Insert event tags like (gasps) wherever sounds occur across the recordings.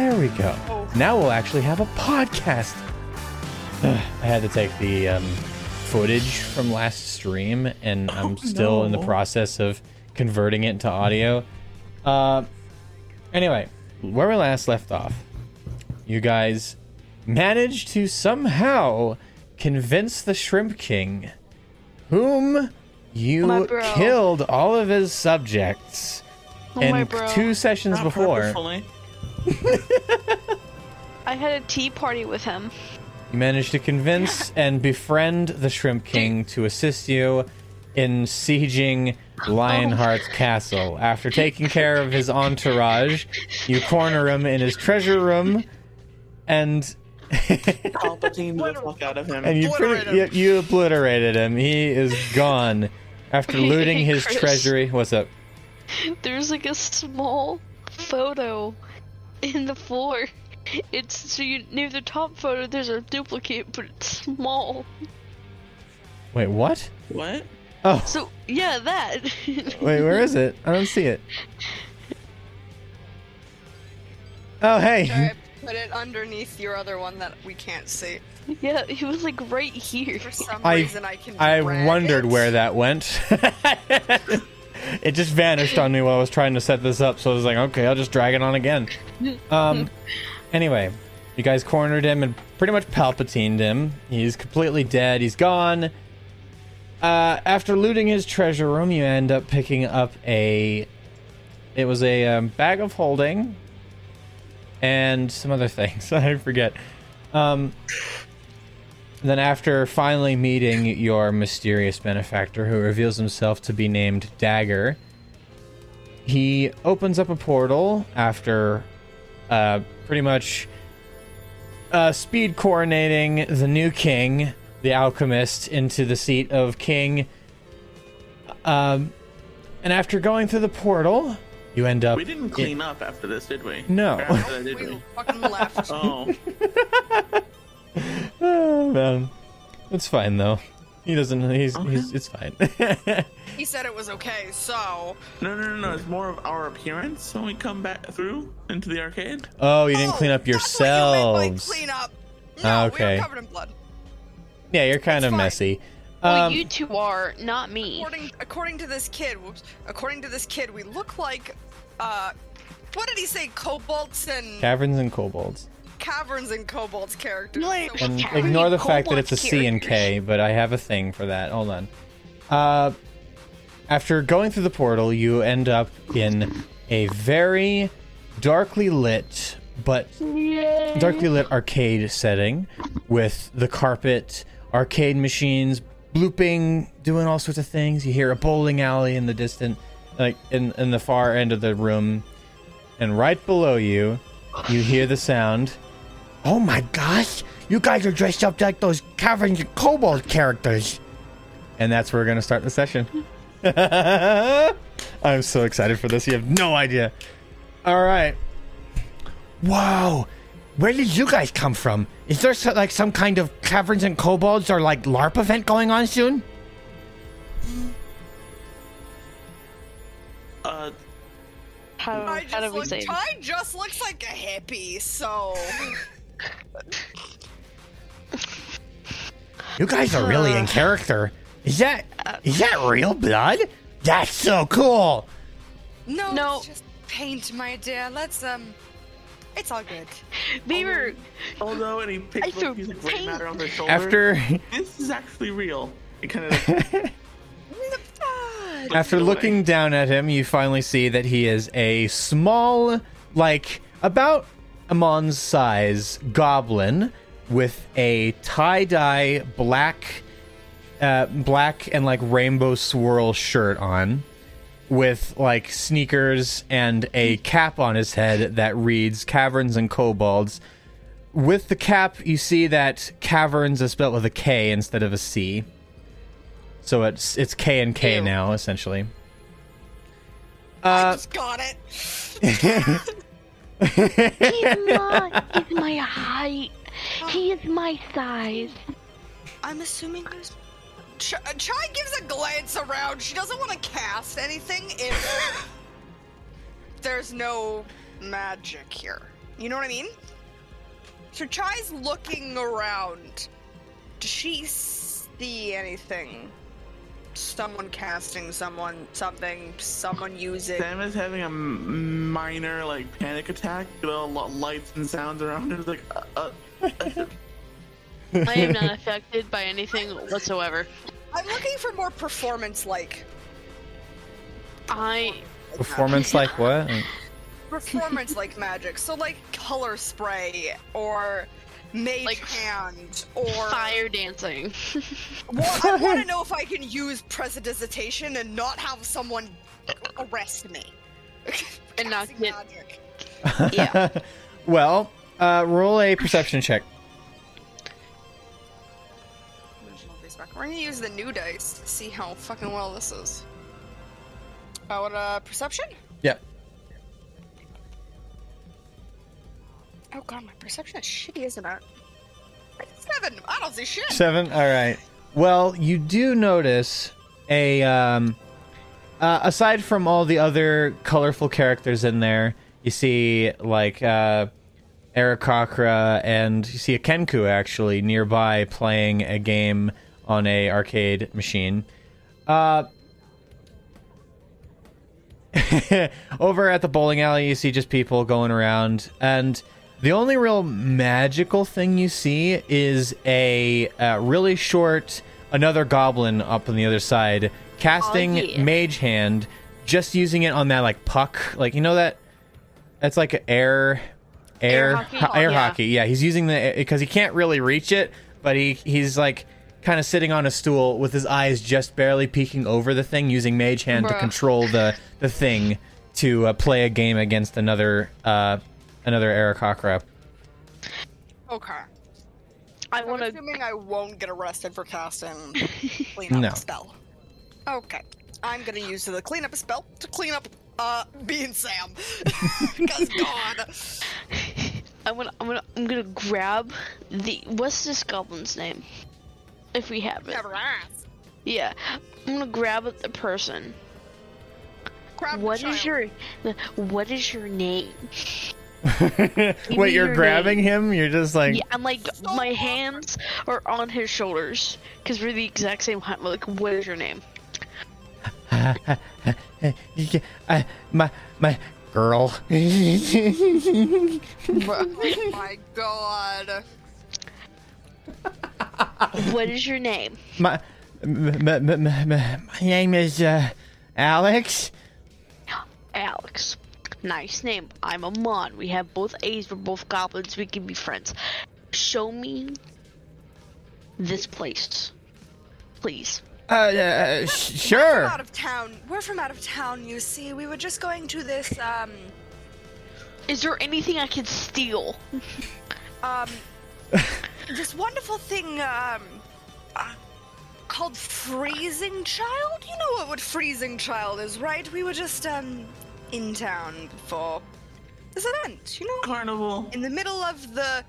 There we go. Now we'll actually have a podcast. (sighs) I had to take the um, footage from last stream, and (laughs) I'm still in the no. process of converting it to audio. Uh, anyway, where we last left off, you guys managed to somehow convince the Shrimp King, whom My you bro. killed all of his subjects Oh my in bro. two sessions Not before. purposefully. I had a tea party with him. You managed to convince (laughs) and befriend the Shrimp King to assist you in sieging oh. Lionheart's castle. After taking care of his entourage, you corner him in his treasure room, and (laughs) Palpatine the (laughs) fuck out of him. and you pretty, you, you obliterated him. He is gone after looting his Chris. treasury. What's up? There's like a small photo (laughs) in the floor. It's so you near the top photo. There's a duplicate, but it's small. Wait, what? what? Oh, So yeah, that. (laughs) wait, where is it? I don't see it. (laughs) Oh, hey. I put it underneath your other one that we can't see. yeah, it was like right here. For some I- reason, I can. I wondered it. where that went. It just vanished on me while I was trying to set this up, so I was like, okay, I'll just drag it on again. Um, anyway, you guys cornered him and pretty much palpatined him. He's completely dead. He's gone. Uh, after looting his treasure room, you end up picking up a. It was a um, bag of holding and some other (laughs) things. (laughs) I forget. Um, then, after finally meeting your mysterious benefactor, who reveals himself to be named Dagger, he opens up a portal after uh, pretty much uh, speed coronating the new king, the alchemist, into the seat of king. Um, and after going through the portal, you end up. We didn't clean up after this, did we? No. After that, did We we? fucking left. Oh, (laughs) Oh man, it's fine though. He doesn't. He's. Okay. he's it's fine. (laughs) he said it was okay, so. no, no, no, no. It's more of our appearance when we come back through into the arcade. oh, you didn't Oh, clean up that's what you meant by yourselves. clean up. No, Okay. were covered in blood. Yeah, you're kind It's of fine. messy. well, Um, you two are, not me. According, according to this kid, whoops, according to this kid, we look like, uh, what did he say? Kobolds and caverns and kobolds. Caverns and Kobolds characters. Wait, So- And ignore and the fact that it's a kobolds C and K, but I have a thing for that. Hold on. Uh, after going through the portal, you end up in a very darkly lit but darkly lit arcade setting with the carpet, arcade machines, blooping, doing all sorts of things. You hear a bowling alley in the distant, like in in the far end of the room, and right below you, you hear the sound. Oh my gosh! You guys are dressed up like those caverns and kobold characters. And that's where we're gonna start the session. (laughs) I'm so excited for this. You have no idea. All right. Wow. Where did you guys come from? Is there so, like some kind of caverns and kobolds or like LARP event going on soon? Uh, How, I how do we look, say? Ty just looks like a hippie, so. (laughs) You guys are really in character. Is that is that real blood? That's so cool. No, No. it's just paint, my dear. Let's, um. It's all good. We were. although, and he I picks up threw a piece of gray paint. matter on his shoulder. After this is actually real. It kind of (laughs) After away. looking down at him, you finally see that he is a small, like about Amon's size goblin with a tie-dye black, uh, black and like rainbow swirl shirt on, with like sneakers and a cap on his head that reads "Caverns and Kobolds." With the cap, you see that caverns is spelled with a K instead of a C. So it's it's K and K Ew. now essentially. I Uh, just got it. (laughs) (laughs) He's (laughs) my, he's my height. He is my size. I'm assuming there's. Ch- uh, Chai gives a glance around. She doesn't want to cast anything if there's no magic here. You know what I mean? So Chai's looking around. Does she see anything? Someone casting someone, something, someone using. Sam is having a m- minor like panic attack. You know, lights and sounds around him. Like, uh, uh, I am not (laughs) affected by anything whatsoever. I'm looking for more performance like. I Performance like what? (laughs) Performance like magic. So, like color spray or mage Like hand or. fire dancing. (laughs) Well, I want to (laughs) know if I can use prestidigitation and not have someone arrest me. (laughs) And not get- magic. Yeah. well, uh, roll a perception check. Original face back. We're gonna use the new dice to see how fucking well this is. Oh, what, uh, perception? Oh god, my perception is shitty, isn't it? Seven! I don't see shit! Seven. All right. Well, you do notice a um, uh, aside from all the other colorful characters in there, you see like uh, Aarakocra and you see a Kenku actually nearby playing a game on a arcade machine. Uh, (laughs) over at the bowling alley, you see just people going around, and the only real magical thing you see is a uh, really short another goblin up on the other side casting Oh, yeah. mage hand, just using it on that like puck, like you know that that's like air air Air hockey? ho- air Oh, yeah. hockey. Yeah, he's using the because he can't really reach it, but he he's like kind of sitting on a stool with his eyes just barely peeking over the thing, using mage hand to control the the thing to uh, play a game against another uh another Aarakocra. Okay. I I'm want to. assuming I won't get arrested for casting (laughs) clean up No. a spell. Okay. I'm gonna use the clean up a spell to clean up uh being Sam. (laughs) Cause (laughs) God. I want. I'm gonna. I'm gonna grab the. What's this goblin's name? If we have it. Never asked. Yeah. I'm gonna grab the person. Grab What the is child. your? What is your name? (laughs) Wait, you're grabbing name. him? You're just like Yeah, I'm like my hands are on his shoulders because we're the exact same height. Like, what is your name? uh, (laughs) my my girl. Oh (laughs) my God. what is your name? my, my, m- m- m- my name is uh, Alex. Alex. Nice name. I'm a mon. We have both A's. We're both goblins. We can be friends. Show me this place, please. Uh, uh sh- We're sure. out of town. We're from out of town, you see. We were just going to this, um, Is there anything I can steal? (laughs) um, this wonderful thing, um, uh, called Freezing Child? You know what, what Freezing Child is, right? We were just, um, in town for this event, you know? carnival. In the middle of the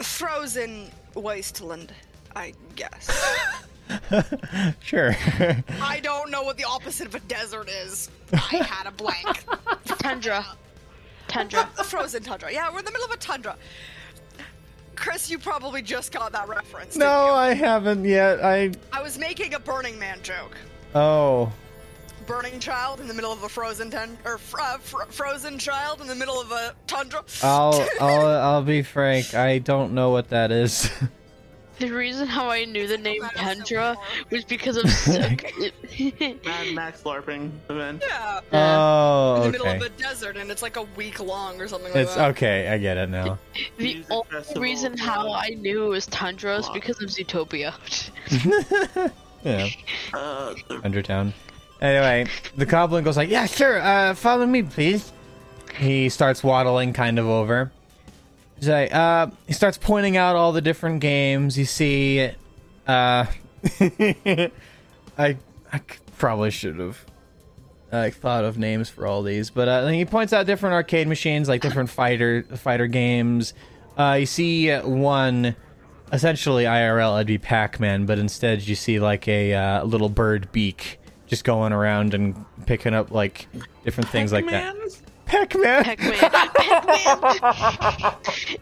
frozen wasteland, I guess. (laughs) Sure. I don't know what the opposite of a desert is. I had a blank. (laughs) Tundra. Tundra. A frozen tundra. Yeah, we're in the middle of a tundra. Chris, you probably just got that reference. didn't no, you? I haven't yet. I I was making a Burning Man joke. oh. Burning child in the middle of a frozen ten or fr- uh, fr- frozen child in the middle of a tundra. I'll (laughs) I'll I'll be frank. I don't know what that is. The reason how I knew the name That is Tundra was because of. (laughs) Mad (laughs) Max LARPing event. yeah. oh, In the middle okay. of a desert, and it's like a week long or something like It's that. okay. I get it now. the Music only festival, reason how. I knew it was Tundra is Wow. because of Zootopia. Yeah. Uh, Undertown. Anyway, the goblin goes like, "Yeah, sure. Uh, follow me, please." He starts waddling kind of over. He's like, uh, he starts pointing out all the different games. You see, uh, (laughs) I, I probably should have uh, thought of names for all these, but uh, he points out different arcade machines, like different fighter fighter games. Uh, you see one, essentially IRL, it'd be Pac-Man, but instead you see like a uh, little bird beak just going around and picking up like different things like that. Pac-Man? Pac-Man. Pac-Man. (laughs) Pac-Man.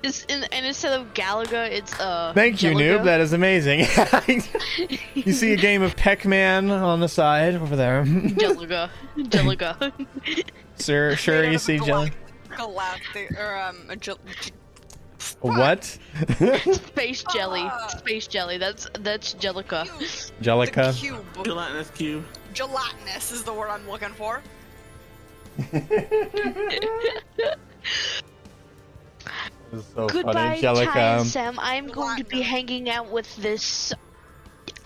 it's in, and instead of Galaga, it's uh. Thank you, Jellica. noob. That is amazing. (laughs) you see a game of Pac-Man on the side over there. Jellica. Jellica. (laughs) Sir, sure you see jelly. Galactic or um a gel- What? Space jelly. Ah. Space jelly. That's that's Jellica. the Jellica. cube. Gelatinous cube. Gelatinous is the word I'm looking for. (laughs) This is so Goodbye, funny, Ty Sam. I'm going to be Platinum. hanging out with this.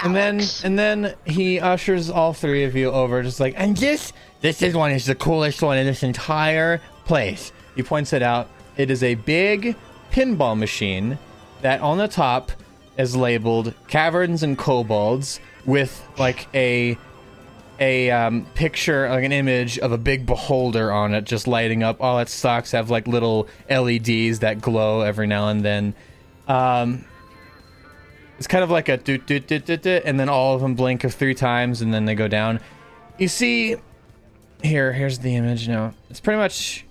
And then and then he ushers all three of you over, just like, and this this is one is the coolest one in this entire place. He points it out. It is a big pinball machine that on the top is labeled Caverns and Kobolds with like a a um, picture, like an image of a big beholder on it, just lighting up. All its socks have like little LEDs that glow every now and then. Um, it's kind of like a doot doot doot doot doot, and then all of them blink of three times, and then they go down. You see, here, here's the image now. It's pretty much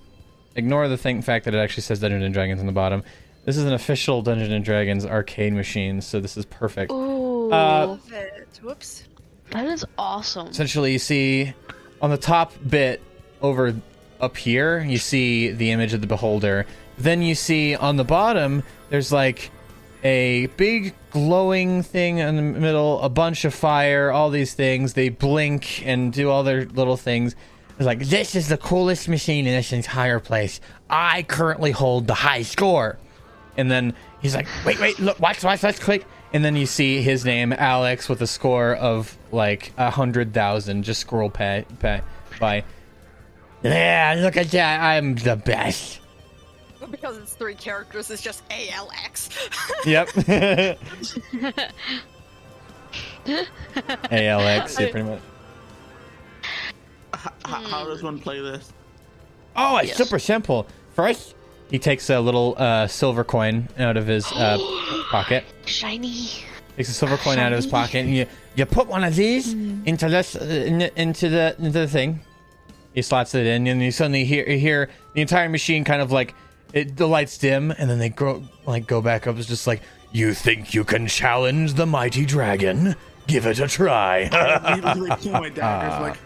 ignore the thing fact that it actually says Dungeons and Dragons on the bottom. This is an official Dungeons and Dragons arcade machine, so this is perfect. Ooh, Uh, Love it. Whoops. That is awesome. essentially you see on the top bit over up here you see the image of the beholder. Then you see on the bottom there's like a big glowing thing in the middle a bunch of fire all these things. They blink and do all their little things. It's like this is the coolest machine in this entire place. I currently hold the high score. And then he's like, wait, wait, look, watch, watch, let's click. And then you see his name, Alex, with a score of like a hundred thousand, just scroll pay, pay, by. Yeah, look at that, I'm the best. Because it's three characters, it's just ALX. Yep. (laughs) (laughs) ALX, yeah, pretty much. H- h- how does one play this? Oh, it's Yes. super simple. First, he takes a little uh, silver coin out of his uh, (gasps) pocket. Shiny. Takes a silver coin out of his pocket and you you put one of these into this uh, in, into the into the thing. He slots it in and you suddenly hear you hear the entire machine kind of like it the lights dim and then they grow like go back up. It's just like you think you can challenge the mighty dragon? Give it a try. (laughs) I immediately pull my daggers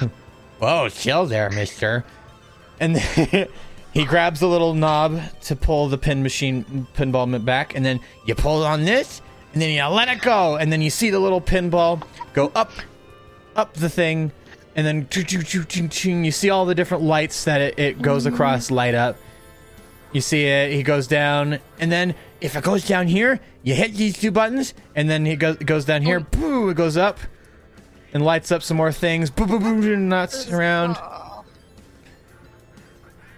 like, (laughs) whoa chill there mister. And then (laughs) he grabs the little knob to pull the pin machine pinball back and then you pull on this and then you let it go and then you see the little pinball go up up the thing and then you see all the different lights that it, it goes mm-hmm. across light up. You see it he goes down and then if it goes down here you hit these two buttons and then he goes goes down here oh. boo it goes up and lights up some more things. Boo boo boo nuts around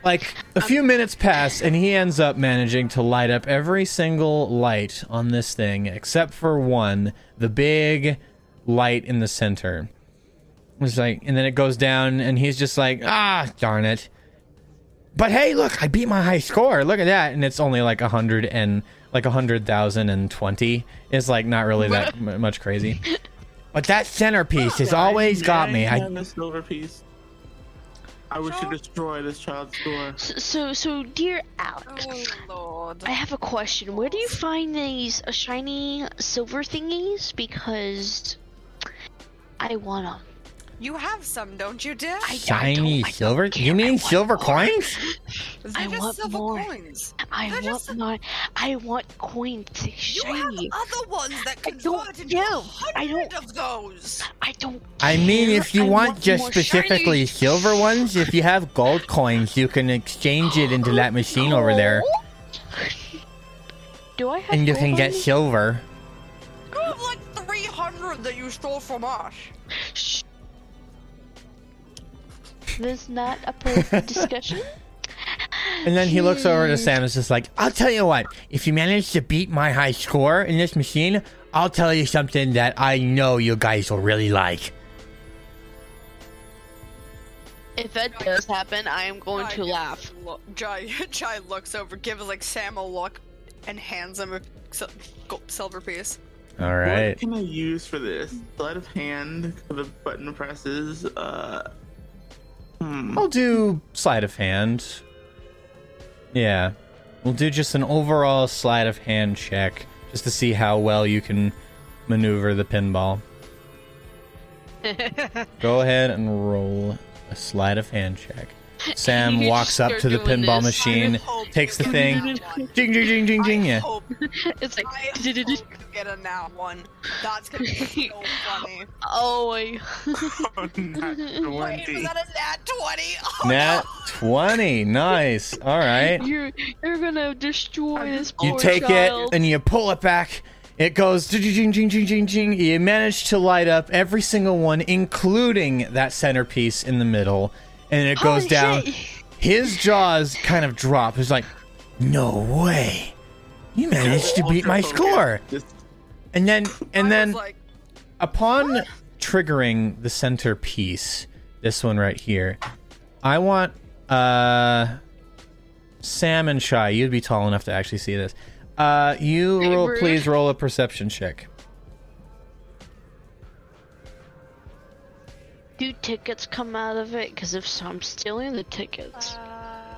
like a few minutes pass and he ends up managing to light up every single light on this thing except for one the big light in the center. It's like and then it goes down and he's just like ah darn it. But hey look i beat my high score. Look at that. And it's only like a hundred and like a hundred thousand and twenty. It's like not really that (laughs) m- much crazy. But that centerpiece has always got me. I i have a silver piece. I wish to destroy this child's score. So, so, so dear Alex, Oh lord. I have a question. Where do you find these uh, shiny silver thingies? Because I want them. You have some, don't you, dear? I, shiny I don't, I don't silver care. you I mean want silver more. coins I just want silver more. coins. I They're want just- more. I want coins to You have other ones that I don't convert into know. a I hundred don't- of those. I don't. I mean, if you I want just specifically shiny. silver ones, if you have gold coins, you can exchange it into that machine over there, (gasps) Do I have? and you gold can on get silver. You have like 300 that you stole from us. Shh. This is not a perfect (laughs) discussion. And then he looks over to Sam and is just like, I'll tell you what, if you manage to beat my high score in this machine, I'll tell you something that I know you guys will really like. If that does happen, I am going to laugh. gives a look- Jai, Jai looks over, gives like Sam a look, and hands him a sil- gold, silver piece. All right. What can I use for this? Sleight of hand, the button presses, uh, Hmm. I'll do sleight of hand. Yeah. We'll do just an overall sleight of hand check just to see how well you can maneuver the pinball. (laughs) Go ahead and roll a sleight of hand check. Sam You walks up to the pinball this. machine, takes the thing, get that one. ding, ding, ding, ding, ding, yeah. it's like. I get a nat one. That's gonna be so funny. Oh my. Nat Wait, 20. was that a nat 20? Oh, Nat. 20. Nice. All right. You're you're gonna destroy this poor You take child. it and you pull it back. It goes jing jing jing jing jing. You manage to light up every single one, including that centerpiece in the middle, and it goes Holy down. shit. His jaws kind of drop. He's like, "No way! You managed to beat my score!" And then, and then, upon triggering the centerpiece, this one right here, I want uh Sam and Shy. You'd be tall enough to actually see this. Uh, you roll, please roll a perception check. Do tickets come out of it? Because if so, I'm stealing the tickets. uh,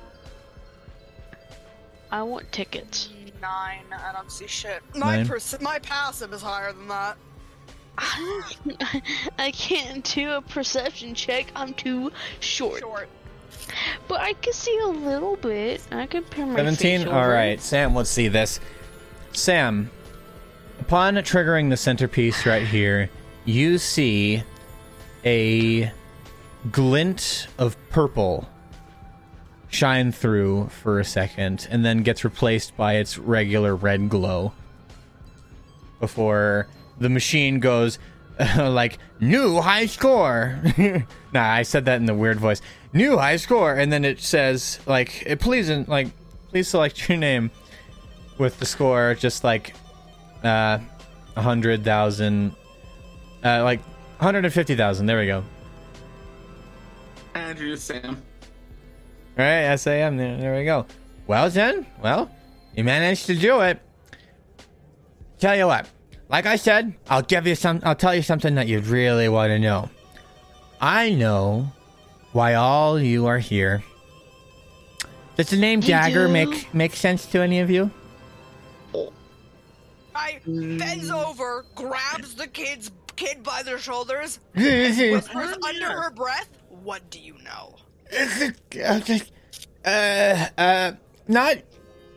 I want tickets. nine. I don't see shit. My Nine? perc- my passive is higher than that. (laughs) I can't do a perception check. I'm too short. Short. But I can see a little bit. I can pair my 17? face All over. Sam, let's see this. Sam, upon triggering the centerpiece right here, you see a glint of purple shine through for a second and then gets replaced by its regular red glow before the machine goes (laughs) like new high score. (laughs) Nah i said that in the weird voice. New high score. And then it says like please like please select your name with the score just like uh a hundred thousand uh like 150,000 there we go Andrew Sam. All right, SAM. There, there we go. Well, then, well, you managed to do it. Tell you what, like I said, I'll give you some. I'll tell you something that you'd really want to know. I know why all you are here. Does the name Jagger make make sense to any of you? I bends over, grabs the kid's kid by their shoulders, (laughs) uh, whispers under her breath, "What do you know?" uh, uh, not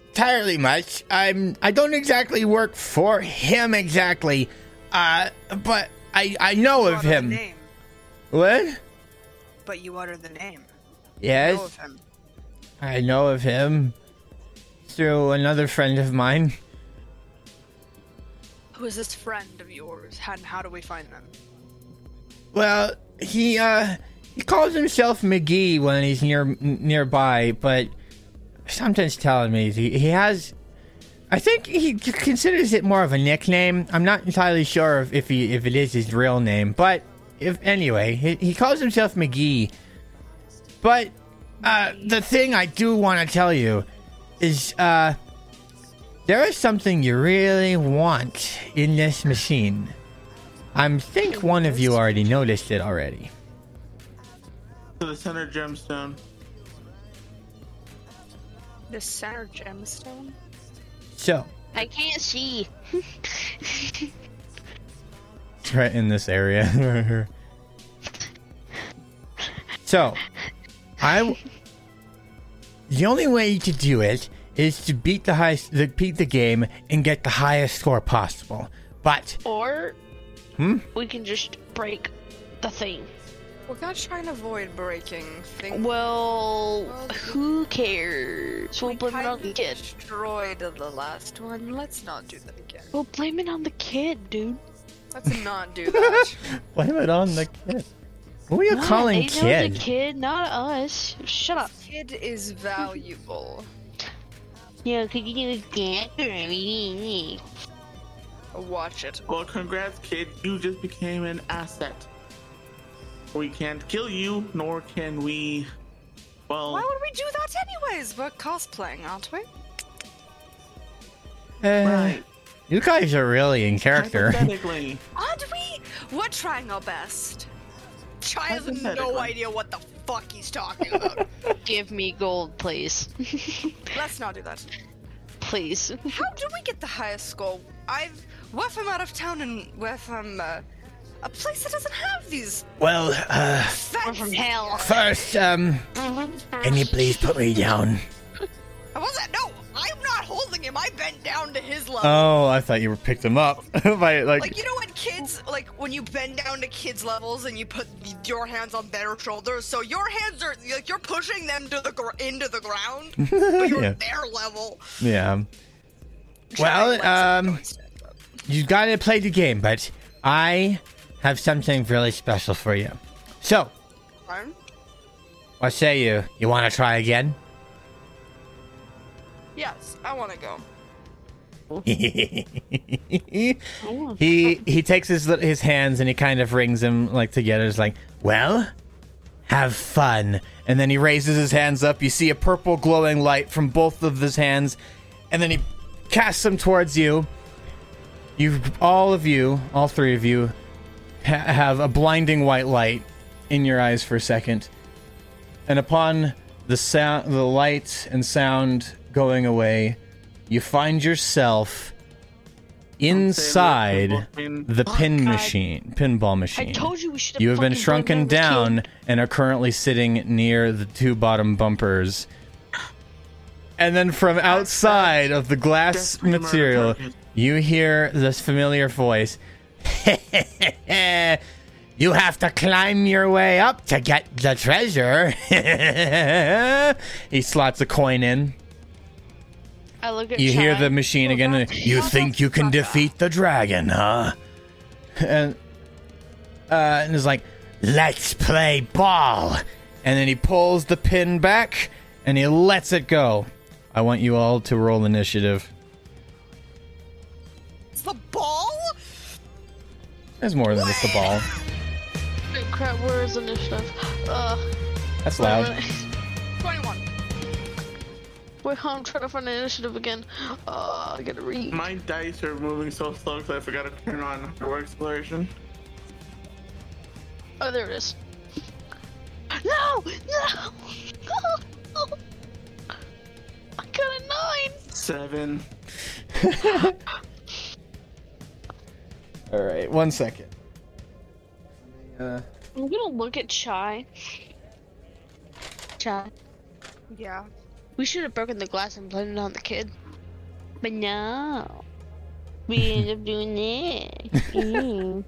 entirely much. I'm. I don't exactly work for him exactly. Uh, but I I know You of him. What? but you utter the name. Yes, Know of him. I know of him through another friend of mine. Who is this friend of yours? And how do we find them? Well, he uh he calls himself McGee when he's near nearby, but sometimes telling me he, he has. I think he considers it more of a nickname. I'm not entirely sure if, if he if it is his real name, but if anyway, he, he calls himself McGee. But uh, the thing I do want to tell you is uh, there is something you really want in this machine. I think one of you already noticed it already. To the center gemstone. The center gemstone. So, I can't see. it's (laughs) right in this area. (laughs) so, I. The only way to do it is to beat the highest, the, beat the game and get the highest score possible. But Or Hmm? we can just break the thing. We're gonna try and avoid breaking things. Well, Well, who cares? We'll blame it on the kid. Destroyed the last one. Let's not do that again. We'll blame it on the kid, dude. Let's (laughs) not do that. (laughs) blame it on the kid. Who are you What? calling they know kid? the kid, not us. Shut up. Kid is valuable. Yeah, could you do a dance or anything? Watch it. Well, congrats, kid. You just became an asset. We can't kill you, nor can we. Well, Why would we do that anyways? We're cosplaying, aren't we? Uh, right. You guys are really in character. Hypothetically. (laughs) Aren't we? We're trying our best. Chai has no idea what the fuck he's talking about. (laughs) Give me gold, please. (laughs) Let's not do that. please. How do we get the highest score? I've what if I'm out of town and what if I'm uh, a place that doesn't have these Well, uh, We're from hell. first, um, can you please put me down? I wasn't. No, I'm not holding him. I bent down to his level. Oh, I thought you were picked him up (laughs) by like. like you know when kids like when you bend down to kids levels and you put your hands on their shoulders so your hands are like you're pushing them to the gr- into the ground (laughs) but you're Yeah. their level yeah. Well, um. You gotta play the game, but I have something really special for you. So, what say you? You wanna try again? Yes i want to go (laughs) he he takes his his hands and he kind of rings them like together. It's like, Well, have fun. and then he raises his hands up. You see a purple glowing light from both of his hands, and then he casts them towards you. You, all of you, all three of you, ha- have a blinding white light in your eyes for a second, and upon the sound, the light and sound going away, you find yourself inside the oh, pin God. machine, pinball machine. I told you we should. You have been shrunken down down and are currently sitting near the two bottom bumpers. And then from outside of the glass Desperate material, you hear this familiar voice. (laughs) you have to climb your way up to get the treasure. (laughs) he slots a coin in. I look at You hear the machine again. and- you think you can defeat the dragon, huh? And, uh, and it's like, Let's play ball. and then he pulls the pin back and he lets it go. I want you all to roll initiative. it's the ball There's more than just the ball. Crap, where is initiative? Uh, That's loud. minute. 21 Wait, I'm trying to find the initiative again. Uh, I gotta read. My dice are moving so slow because I forgot to turn on door exploration. Oh, there it is. No! No! (laughs) I got a nine! Seven. (laughs) All right, one second. Uh, I'm gonna look at Chai. Chai. yeah We should have broken the glass and blamed it on the kid. But no. We (laughs) ended up doing this. (laughs)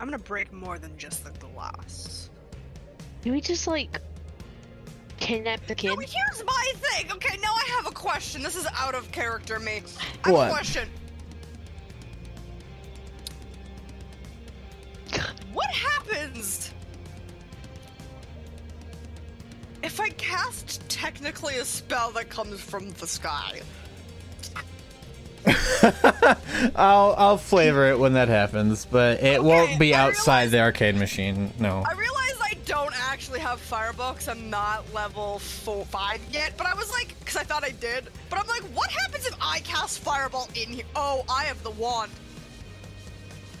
I'm gonna break more than just the glass Can we just, like, kidnap the kid? no, here's my thing okay now i have a question this is out of character me i have What? a question (laughs) what happens if i cast technically a spell that comes from the sky (laughs) I'll I'll flavor it when that happens, but it Okay, won't be outside realize- the arcade machine. No. I realize I don't actually have fireball because I'm not level four, five yet, but I was like, because I thought I did, but I'm like, what happens if I cast fireball in here? Oh, I have the wand.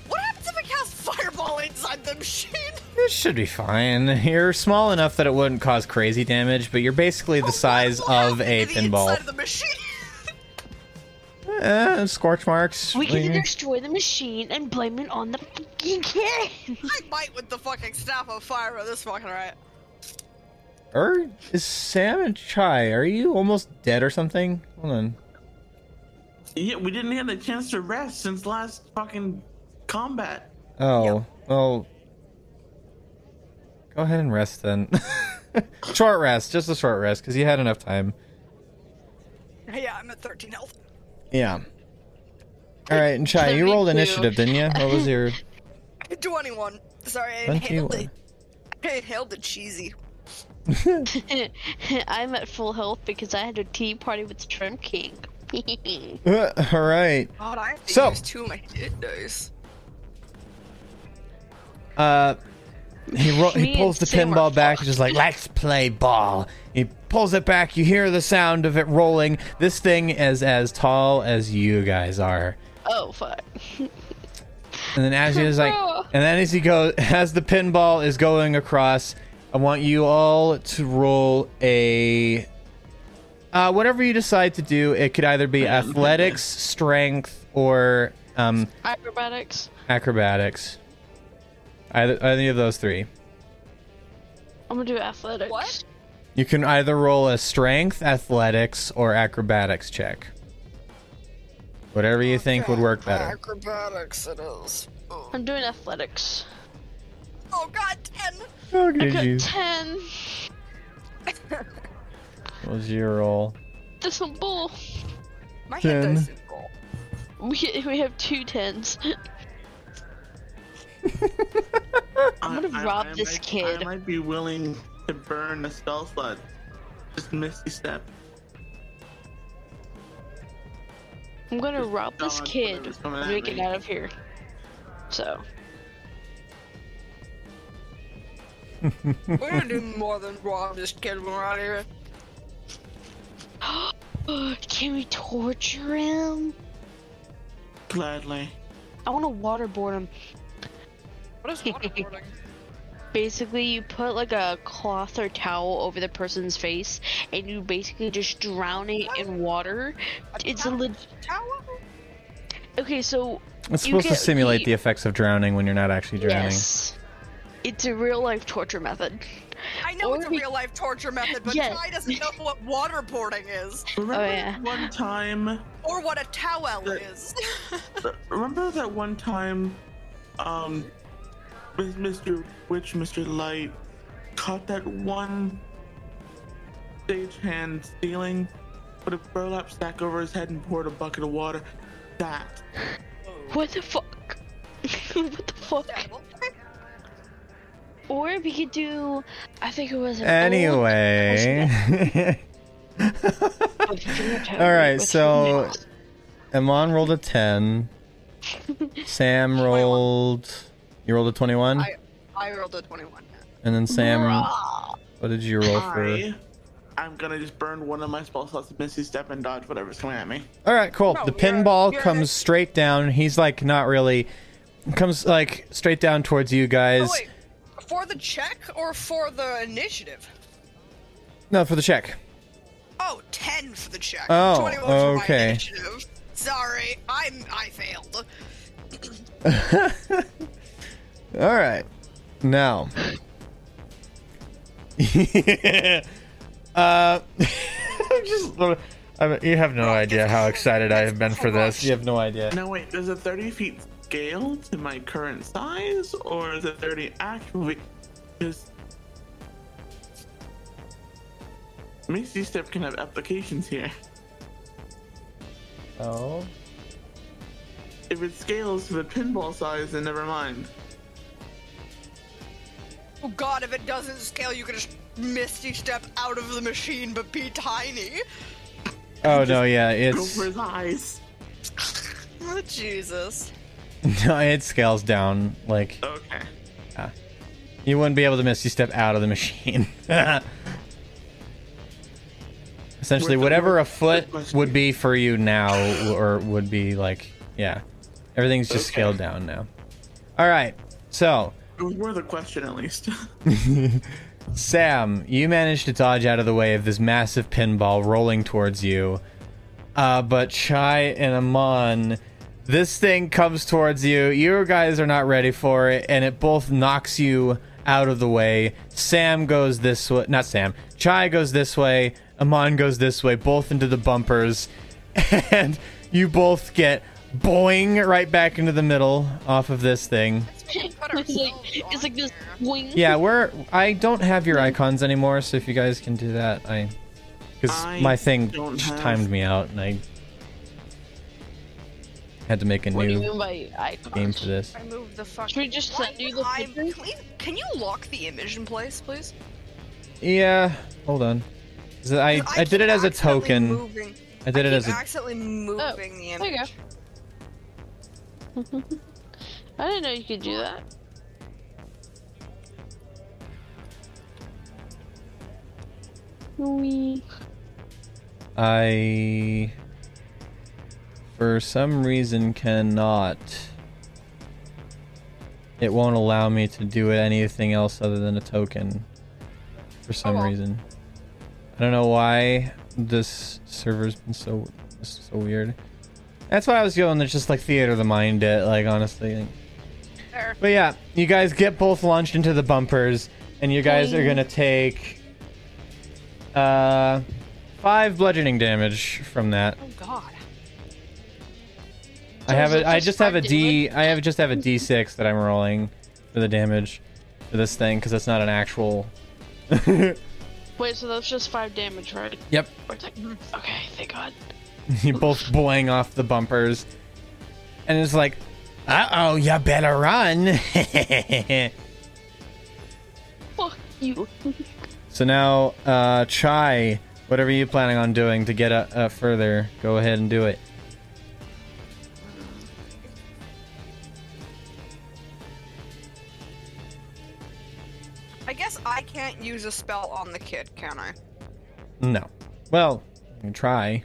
What happens if I cast fireball inside the machine? It should be fine. You're small enough that it wouldn't cause crazy damage, but you're basically the size What of a to the pinball. Inside of the machine. Eh, scorch marks. We can destroy the machine and blame it on the fucking kid. I might with the fucking staff of fire at this fucking right. Or is Sam and Chai? Are you almost dead or something? Hold on. Yeah, we didn't have the chance to rest since last fucking combat. Oh, well. Go ahead and rest then. (laughs) short rest, just a short rest, because you had enough time. Yeah, I'm at 13 health. Yeah. All right, and Chai, you Me rolled too. initiative, didn't you? What was your (laughs) 21. Sorry, I inhaled 21? the, I inhaled the cheesy. (laughs) I'm at full health because I had a tea party with the Trim King. All right. God, I have to So- use two of my hit dice. Uh, he ro- he pulls the and Sam are pinball back, fucked. just like let's play ball. He pulls it back. You hear the sound of it rolling. This thing is as tall as you guys are, oh fuck. and then as he is like. (laughs) And then as you go, as the pinball is going across, I want you all to roll a. Uh, whatever you decide to do, it could either be (laughs) athletics, strength, or um, Acrobatics. acrobatics. Either any of those three. I'm gonna do athletics. What? You can either roll a strength, athletics, or acrobatics check. Whatever you think would work better. Acrobatics it is. Oh, I'm doing athletics. oh god, 10! Oh, I got you? ten. (laughs) What was your roll? This one bull. My Ten. hit dice is roll. We we have two tens. (laughs) I'm gonna I- rob I this might- kid. I might be willing to burn a spell slot. Just misty step. I'm gonna rob this kid whatever's coming and at make it out of here. So We're gonna do (laughs) more than rob this kid when we're out of here. (gasps) can we torture him? Gladly. I want to waterboard him. What is waterboarding? (laughs) Basically, you put like a cloth or towel over the person's face, and you basically just drown it in water. It's a leg- Towel? okay. So It's supposed to simulate the- the effects of drowning when you're not actually drowning. yes, it's a real life torture method. I know it's a we- real life torture method, but Yes. Ty doesn't know what waterboarding is. (laughs) Remember Oh, yeah. one time? Or what a towel The- is. (laughs) Remember that one time, um, with Mr. Witch, Mr. Light, caught that one stagehand stealing, put a burlap sack over his head and poured a bucket of water. That. What the fuck? (laughs) what the fuck? Towel. Or we could do. I think it was. Anyway. All (laughs) oh, All right, so Amon rolled a 10. (laughs) Sam rolled. You rolled a 21? I, I rolled a 21. And then Sam, what did you roll for? I, I'm gonna just burn one of my spell slots with Misty Step and dodge whatever's coming at me. All right, cool. No, the you're- pinball you're- comes straight down. He's like not really comes like straight down towards you guys. Oh, wait. For the check or for the initiative? No, for the check. Oh, 10 for the check. Oh, 21 for my okay. initiative. Sorry, I'm I failed. (laughs) All right. Now. (laughs) uh (laughs) I'm just I mean, you have no idea how excited I have been for this. You have no idea. No wait, does a 30 feet scale to my current size, or is it 30 actual feet? Because Misty Step can have applications here. Oh. If it scales to the pinball size, then never mind. Oh god, if it doesn't scale, you can just misty step out of the machine but be tiny. Oh no, yeah, Go it's for his eyes. (laughs) Oh, Jesus. (laughs) no, it scales down like Okay. you wouldn't be able to misty step out of the machine. (laughs) Essentially, whatever a foot would be for you now, or would be like, yeah, everything's just Okay. scaled down now. All right, so It was worth a question at least. (laughs) Sam, you managed to dodge out of the way of this massive pinball rolling towards you. Uh, but Chai and Amon, this thing comes towards you. You guys are not ready for it, and it both knocks you out of the way. Sam goes this way. Not Sam. Chai goes this way. Amon goes this way, both into the bumpers. (laughs) And you both get boing right back into the middle off of this thing. It's like it's like this here. wing. Yeah, we're. I don't have your icons anymore, so if you guys can do that, I. Because my thing don't have- timed me out, and I had to make a What do you new mean by icons? game for this. I moved the fuck. Should we just send you the picture? can, we- can you lock the image in place, please? Yeah, hold on. I I did it as a token. Moving. I did it as a. accidentally oh, moving the there you image. (laughs) I didn't know you could do that. We I for some reason cannot it won't allow me to do anything else other than a token for some oh, well. reason. I don't know why this server's been so so weird. That's why I was going. There's just like theater of the mind. It like honestly. Like. Fair. But yeah, you guys get both launched into the bumpers, and you guys are gonna take uh five bludgeoning damage from that. Oh God. I have a, I just have a D. I have just have a D6 (laughs) that I'm rolling for the damage for this thing because it's not an actual. (laughs) Wait, so that's just five damage, right? Yep. It's like, okay, thank God. (laughs) you both boing off the bumpers, and it's like, Uh oh, you better run. (laughs) Fuck you. so now, uh, Chai, whatever you planning on doing to get uh, uh, further, go ahead and do it. I guess I can't use a spell on the kid, can I? No. Well, you can try.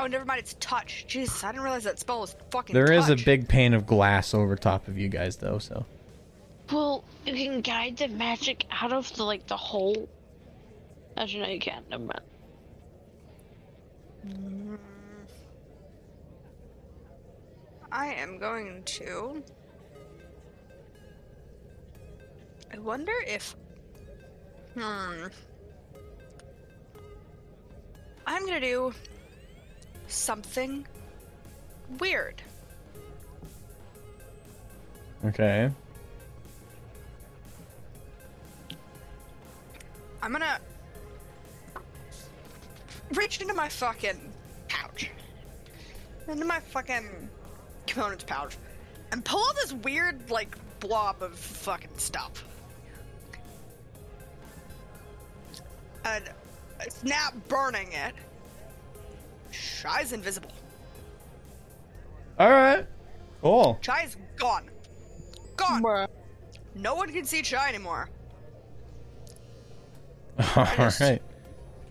Oh, never mind. It's touch. Jesus, I didn't realize that spell was fucking. There is a big pane of glass over top of you guys, though. So Well, you can guide the magic out of the like the hole. Actually, no, you can't. Never mind. I am going to. I wonder if. Hmm. I'm gonna do something weird. okay. I'm gonna reach into my fucking pouch, into my fucking components pouch, and pull out this weird like blob of fucking stuff. And snap burning it. Shy's invisible. All right. Cool. Shy's gone. Gone. No one can see Shy anymore. (laughs) All right.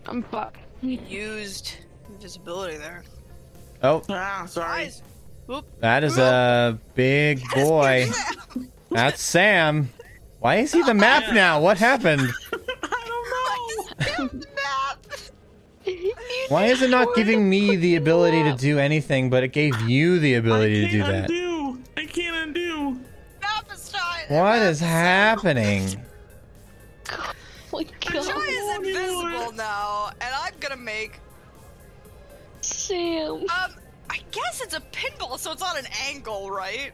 I'm fucked. Used invisibility there. Oh, Ah, sorry. Shy's. Whoop. that is a big boy. That's Sam. Why is he the map (laughs) now? What happened? I don't know. Why is it not giving me the ability to do anything, but it gave you the ability to do can't that? undo. I can't undo. Map is Shy. (laughs) What is happening? Oh my Shy god. is invisible now, and I'm gonna make. Sam. Um, I guess it's a pinball, so it's on an angle, right?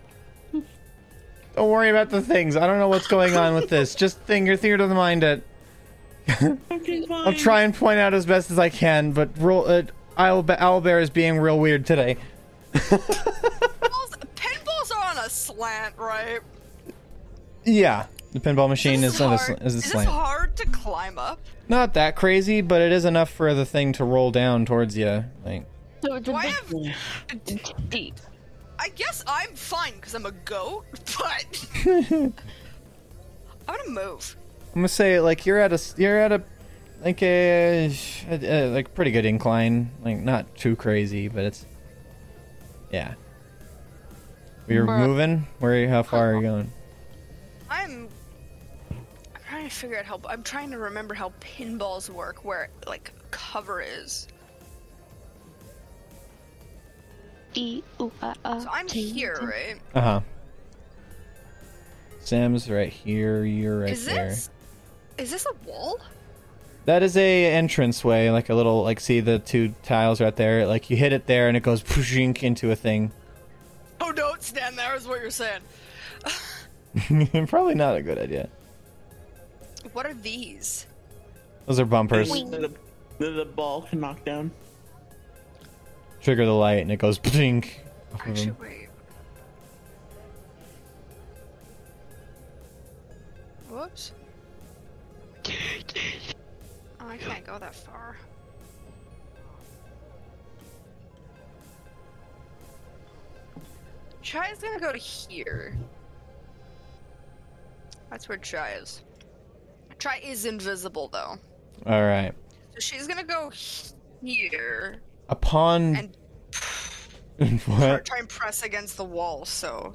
Don't worry about the things. I don't know what's going on with this. Just think your theater of the mind it. (laughs) Okay, fine. I'll try and point out as best as I can, but roll. Uh, Owl Owlbear is being real weird today. Pinballs, pinballs are on a slant, right? Yeah, the pinball machine This is on a, hard. sl- is a is this slant. hard to climb up? Not that crazy, but it is enough for the thing to roll down towards you. Like, So Do a I big have? one. deep. I guess I'm fine because I'm a goat, (laughs) but (laughs) I'm gonna move. I'm gonna say like you're at a you're at a like a, a, a like pretty good incline, like not too crazy, but it's yeah. You're Bruh. moving. Where? Are you, how far are you going? I'm. I'm trying to figure out how. I'm trying to remember how pinballs work, where like cover is. E ooh ah ah. So I'm ting, here, ting. right? Uh huh. Sam's right here. You're right is there. this? Is this a wall? That is a entranceway, like a little like see the two tiles right there. Like you hit it there and it goes pushing into a thing. Oh, don't stand there, is what you're saying. (laughs) Probably not a good idea. What are these? Those are bumpers. That the, the ball can knock down. Trigger the light and it goes ping. off Actually, wait. Whoops. Oh, I can't go that far. Chai is gonna go to here. That's where Chai is. Chai is invisible though. All right. So she's gonna go here Upon and (laughs) what? Try and press against the wall, so.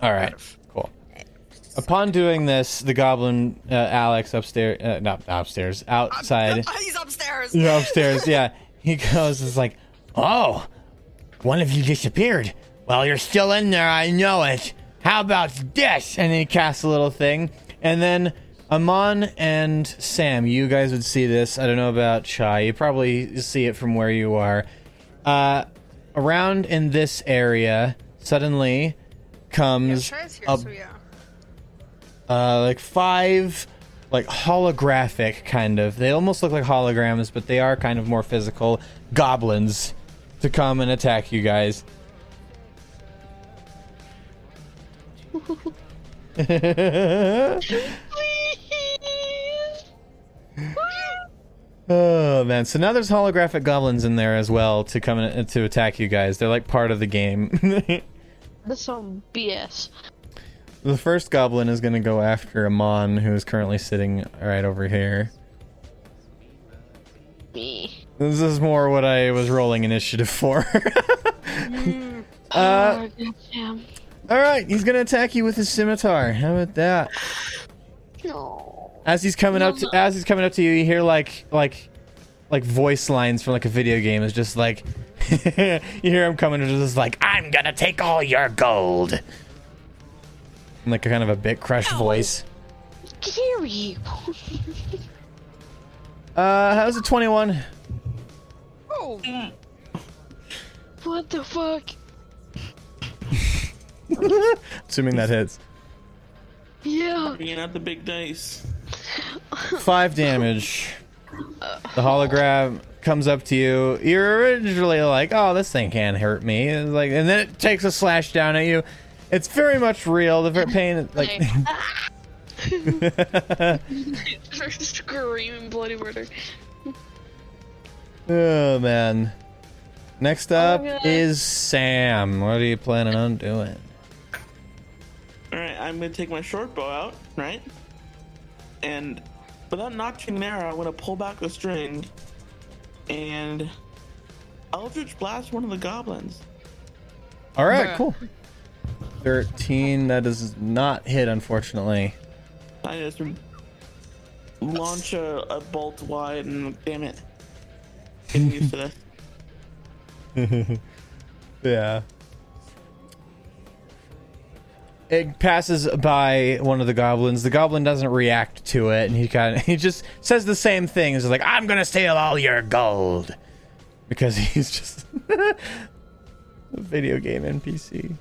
All right, cool. Upon doing this, the goblin uh, Alex upstairs, uh, not upstairs, outside. (laughs) He's upstairs. You're upstairs, yeah. He goes, is like, Oh, one of you disappeared. Well, you're still in there. I know it. How about this? and then he casts a little thing, and then Amon and Sam, you guys would see this. I don't know about Chai. You probably see it from where you are. Uh, around in this area, suddenly comes here, a so yeah. Uh, like five like holographic kind of. They almost look like holograms but they are kind of more physical goblins to come and attack you guys. (laughs) Oh man. So now there's holographic goblins in there as well to come in, to attack you guys. They're like part of the game. (laughs) That's some BS. The first goblin is going to go after Amon, who is currently sitting right over here. Me. This is more what I was rolling initiative for. (laughs) uh, oh, all right, he's going to attack you with his scimitar. How about that? No. As he's coming up to as he's coming up to you, you hear like like like voice lines from like a video game. It's just like (laughs) you hear him coming, and just like I'm gonna take all your gold. In, like a kind of a bit crushed voice. Gary. (laughs) Uh, how's a twenty-one? Oh, what the fuck? (laughs) Assuming that hits. Yeah. Bringing out the big dice. Five damage. The hologram comes up to you. You're originally like, "Oh, this thing can't hurt me." It's like, and then it takes a slash down at you. It's very much real. The pain, (laughs) like, (laughs) (laughs) Screaming bloody murder. oh man. Next up oh, God. is Sam. What are you planning on doing? Alright, I'm gonna take my short bow out, right? And without notching an arrow, I'm gonna pull back the string and Eldritch Blast one of the goblins. All right, cool. Thirteen. That does not hit, unfortunately. I just launch a, a bolt wide and damn it. Getting used to this. (laughs) Yeah. It passes by one of the goblins. The goblin doesn't react to it, and he kind of (laughs) he just says the same thing. He's like, "I'm gonna steal all your gold," because (laughs) he's just a video game NPC.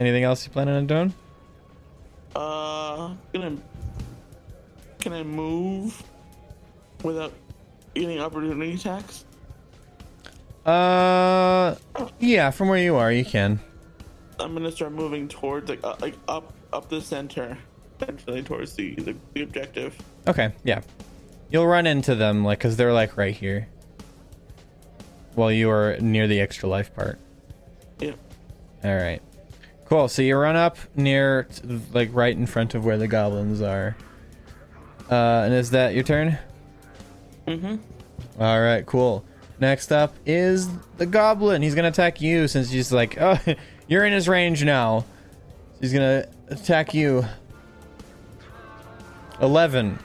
Anything else you planning on doing? Uh, gonna can I move without getting opportunity attacks? Uh, yeah, from where you are, you can. I'm gonna start moving towards like uh, like up up the center, essentially towards the, the the objective. Okay, yeah. You'll run into them, like, because they're, like, right here. While you are near the extra life part. Yeah. Alright. Cool, so you run up near, like, right in front of where the goblins are. Uh, and is that your turn? Mm-hmm. Alright, cool. Next up is the goblin. He's gonna attack you since he's like, oh, (laughs) you're in his range now. He's gonna attack you. 11.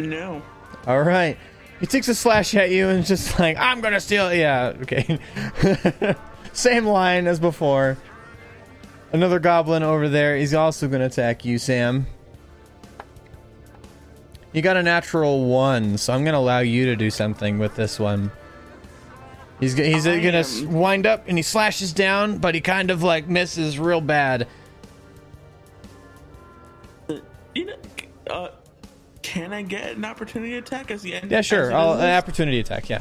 No. All right. He takes a slash at you and just like, I'm gonna steal. Yeah, okay. (laughs) Same line as before. Another goblin over there. He's also gonna attack you, Sam. You got a natural one, so I'm gonna allow you to do something with this one. He's he's uh, gonna wind up and he slashes down, but he kind of like misses real bad. You know, uh, can I get an opportunity attack as the end? Yeah, sure. it I'll, is uh, opportunity attack. Yeah.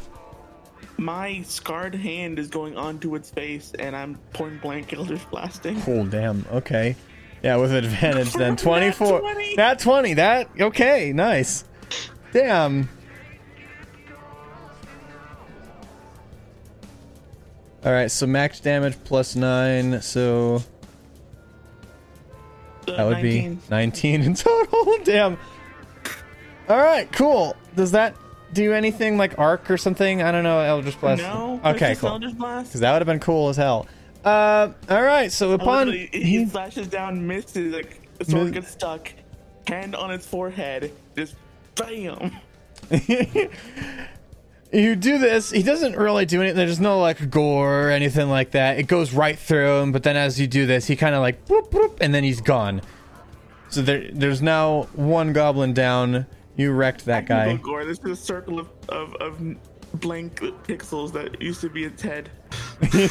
My scarred hand is going onto its face, and I'm point blank eldritch blasting. Oh damn. Okay. Yeah, with advantage then. Nat (laughs) 24. 20. 20. That okay, nice. Damn. Alright, so max damage plus 9, so Uh, that would 19. be 19 in (laughs) total. Damn. Alright, cool. Does that do anything like arc or something? I don't know. Eldritch Blast. No. Okay, cool. Eldritch Blast. Because that would have been cool as hell. Uh, all right. So upon Literally, he slashes down, misses, like sword gets stuck, hand on his forehead, just bam. (laughs) you do this, he doesn't really do anything. There's no like gore or anything like that. It goes right through him. But then as you do this, he kind of like boop boop, and then he's gone. So there, there's now one goblin down. You wrecked that guy. gore. This is a circle of, of, of blank pixels that used to be its head.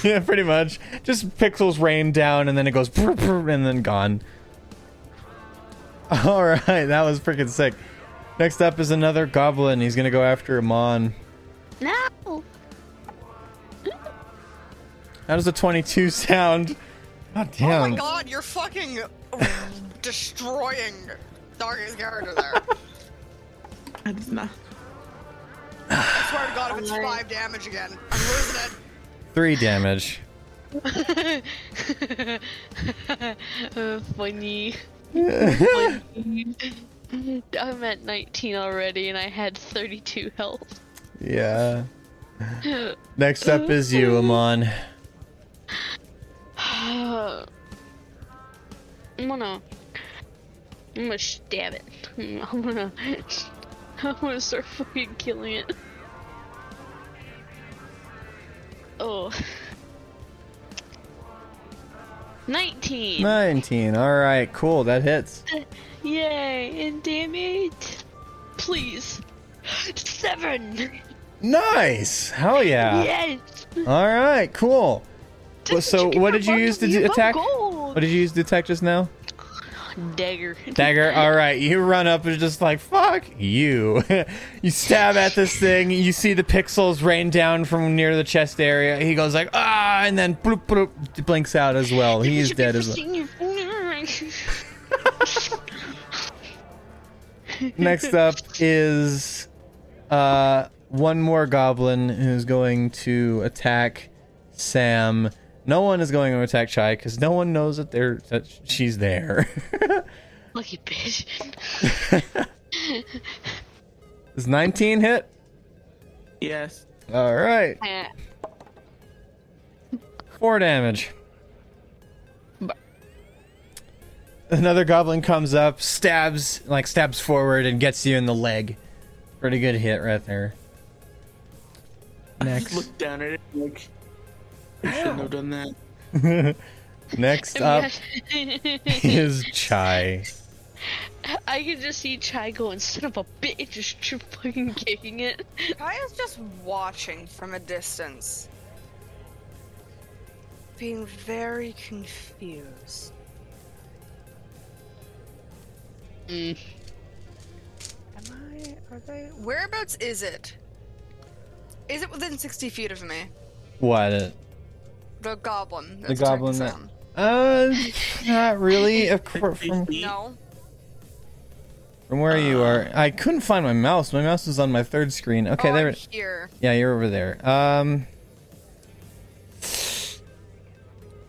yeah, (laughs) pretty much. Just pixels rain down, and then it goes brr, brr, and then gone. (laughs) All right, that was freaking sick. Next up is another goblin. He's gonna go after Amon. No. How does a 22 sound? God Oh my god, you're fucking destroying Darkest character there. (laughs) It's not. I swear to god if it's Alright. five damage again, I'm losing it. Three damage. Uh, (laughs) (laughs) funny. funny. (laughs) I'm at 19 already and I had 32 health. Yeah. Next up is you, Amon. (sighs) I'm gonna. I'm gonna stab it. I'm gonna. (laughs) I'm gonna start fucking killing it. Oh. 19! 19. All right, cool. That hits. (laughs) Yay! And damage! Please! 7! Nice. Hell yeah. Yes! All right, cool. So what did you use to attack? gold. What did you use to attack just now? Dagger. Dagger. (laughs) All right, you run up and just like fuck you. (laughs) you stab at this thing. You see the pixels rain down from near the chest area. He goes like ah, and then bloop bloop blinks out as well. He is dead as well. (laughs) Next up is uh one more goblin who's going to attack Sam. No one is going to attack Chai because no one knows that they're that she's there. (laughs) Lucky bitch. (laughs) is 19 hit? Yes. All right, four damage. Another goblin comes up, stabs like stabs forward and gets you in the leg. Pretty good hit right there. I Next. just looked down at it like I shouldn't have done that. (laughs) Next up (laughs) is Chai. I can just see Chai go instead of a bitch, just fucking kicking it. Kai is just watching from a distance. Being very confused. Mm. Am I? Are they? Whereabouts is it? Is it within 60 feet of me? What? The goblin. The that's goblin that- Uh, not really. Of course, (laughs) from, No. from where you are, I couldn't find my mouse. My mouse was on my third screen. Okay, oh, there. I'm here. Yeah, you're over there. Um,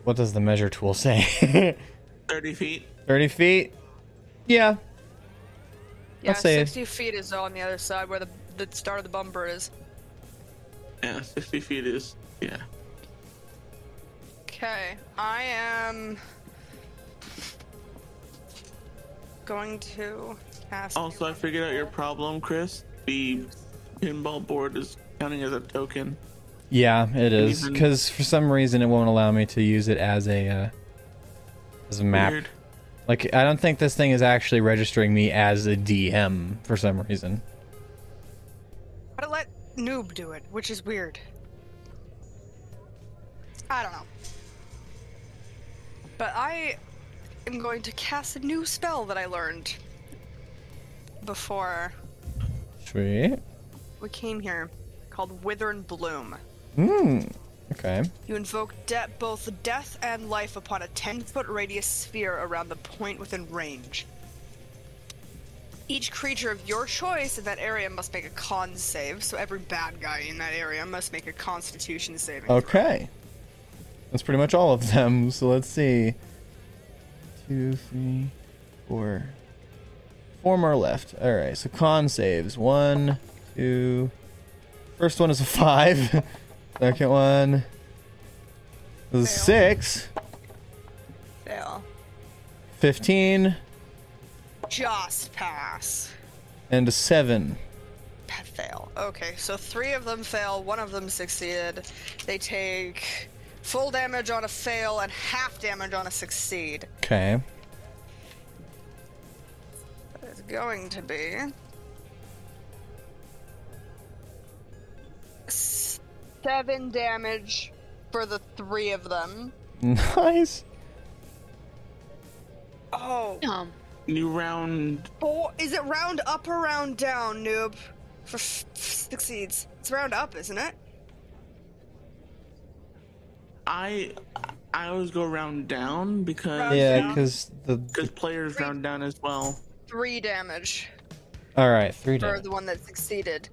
what does the measure tool say? (laughs) 30 feet. Thirty feet. Yeah. Yeah, I'll say- 60 feet is on the other side where the, the start of the bumper is. Yeah, 60 feet is. Yeah. Okay, I am going to cast. Also, I figured out your problem, Chris. The pinball board is counting as a token. Yeah, it is Even- because for some reason it won't allow me to use it as a uh, as a map. Weird. Like I don't think this thing is actually registering me as a DM for some reason. Gotta let Noob do it, which is weird. I don't know. But I am going to cast a new spell that I learned before Sweet. we came here called Wither and Bloom. Hmm. Okay. You invoke de- both death and life upon a 10 foot radius sphere around the point within range. Each creature of your choice in that area must make a con save, so every bad guy in that area must make a constitution saving. throw. Okay. That's pretty much all of them. (laughs) So let's see. Two, three, four. Four more left. Alright, so con saves. One, two. First one is a five. (laughs) Second one is a Fail. six. Fail. 15 Just pass. and a seven. Fail. Okay, so three of them fail, one of them succeeded. They take full damage on a fail and half damage on a succeed. Okay. It's going to be seven damage for the three of them. Nice. Oh, Um, New round. four. Is it round up or round down, noob? For f- succeeds. It's round up, isn't it? I I always go round down because Round Yeah, down. because the. because players round down as well. Three damage All right, three for damage. the one that succeeded.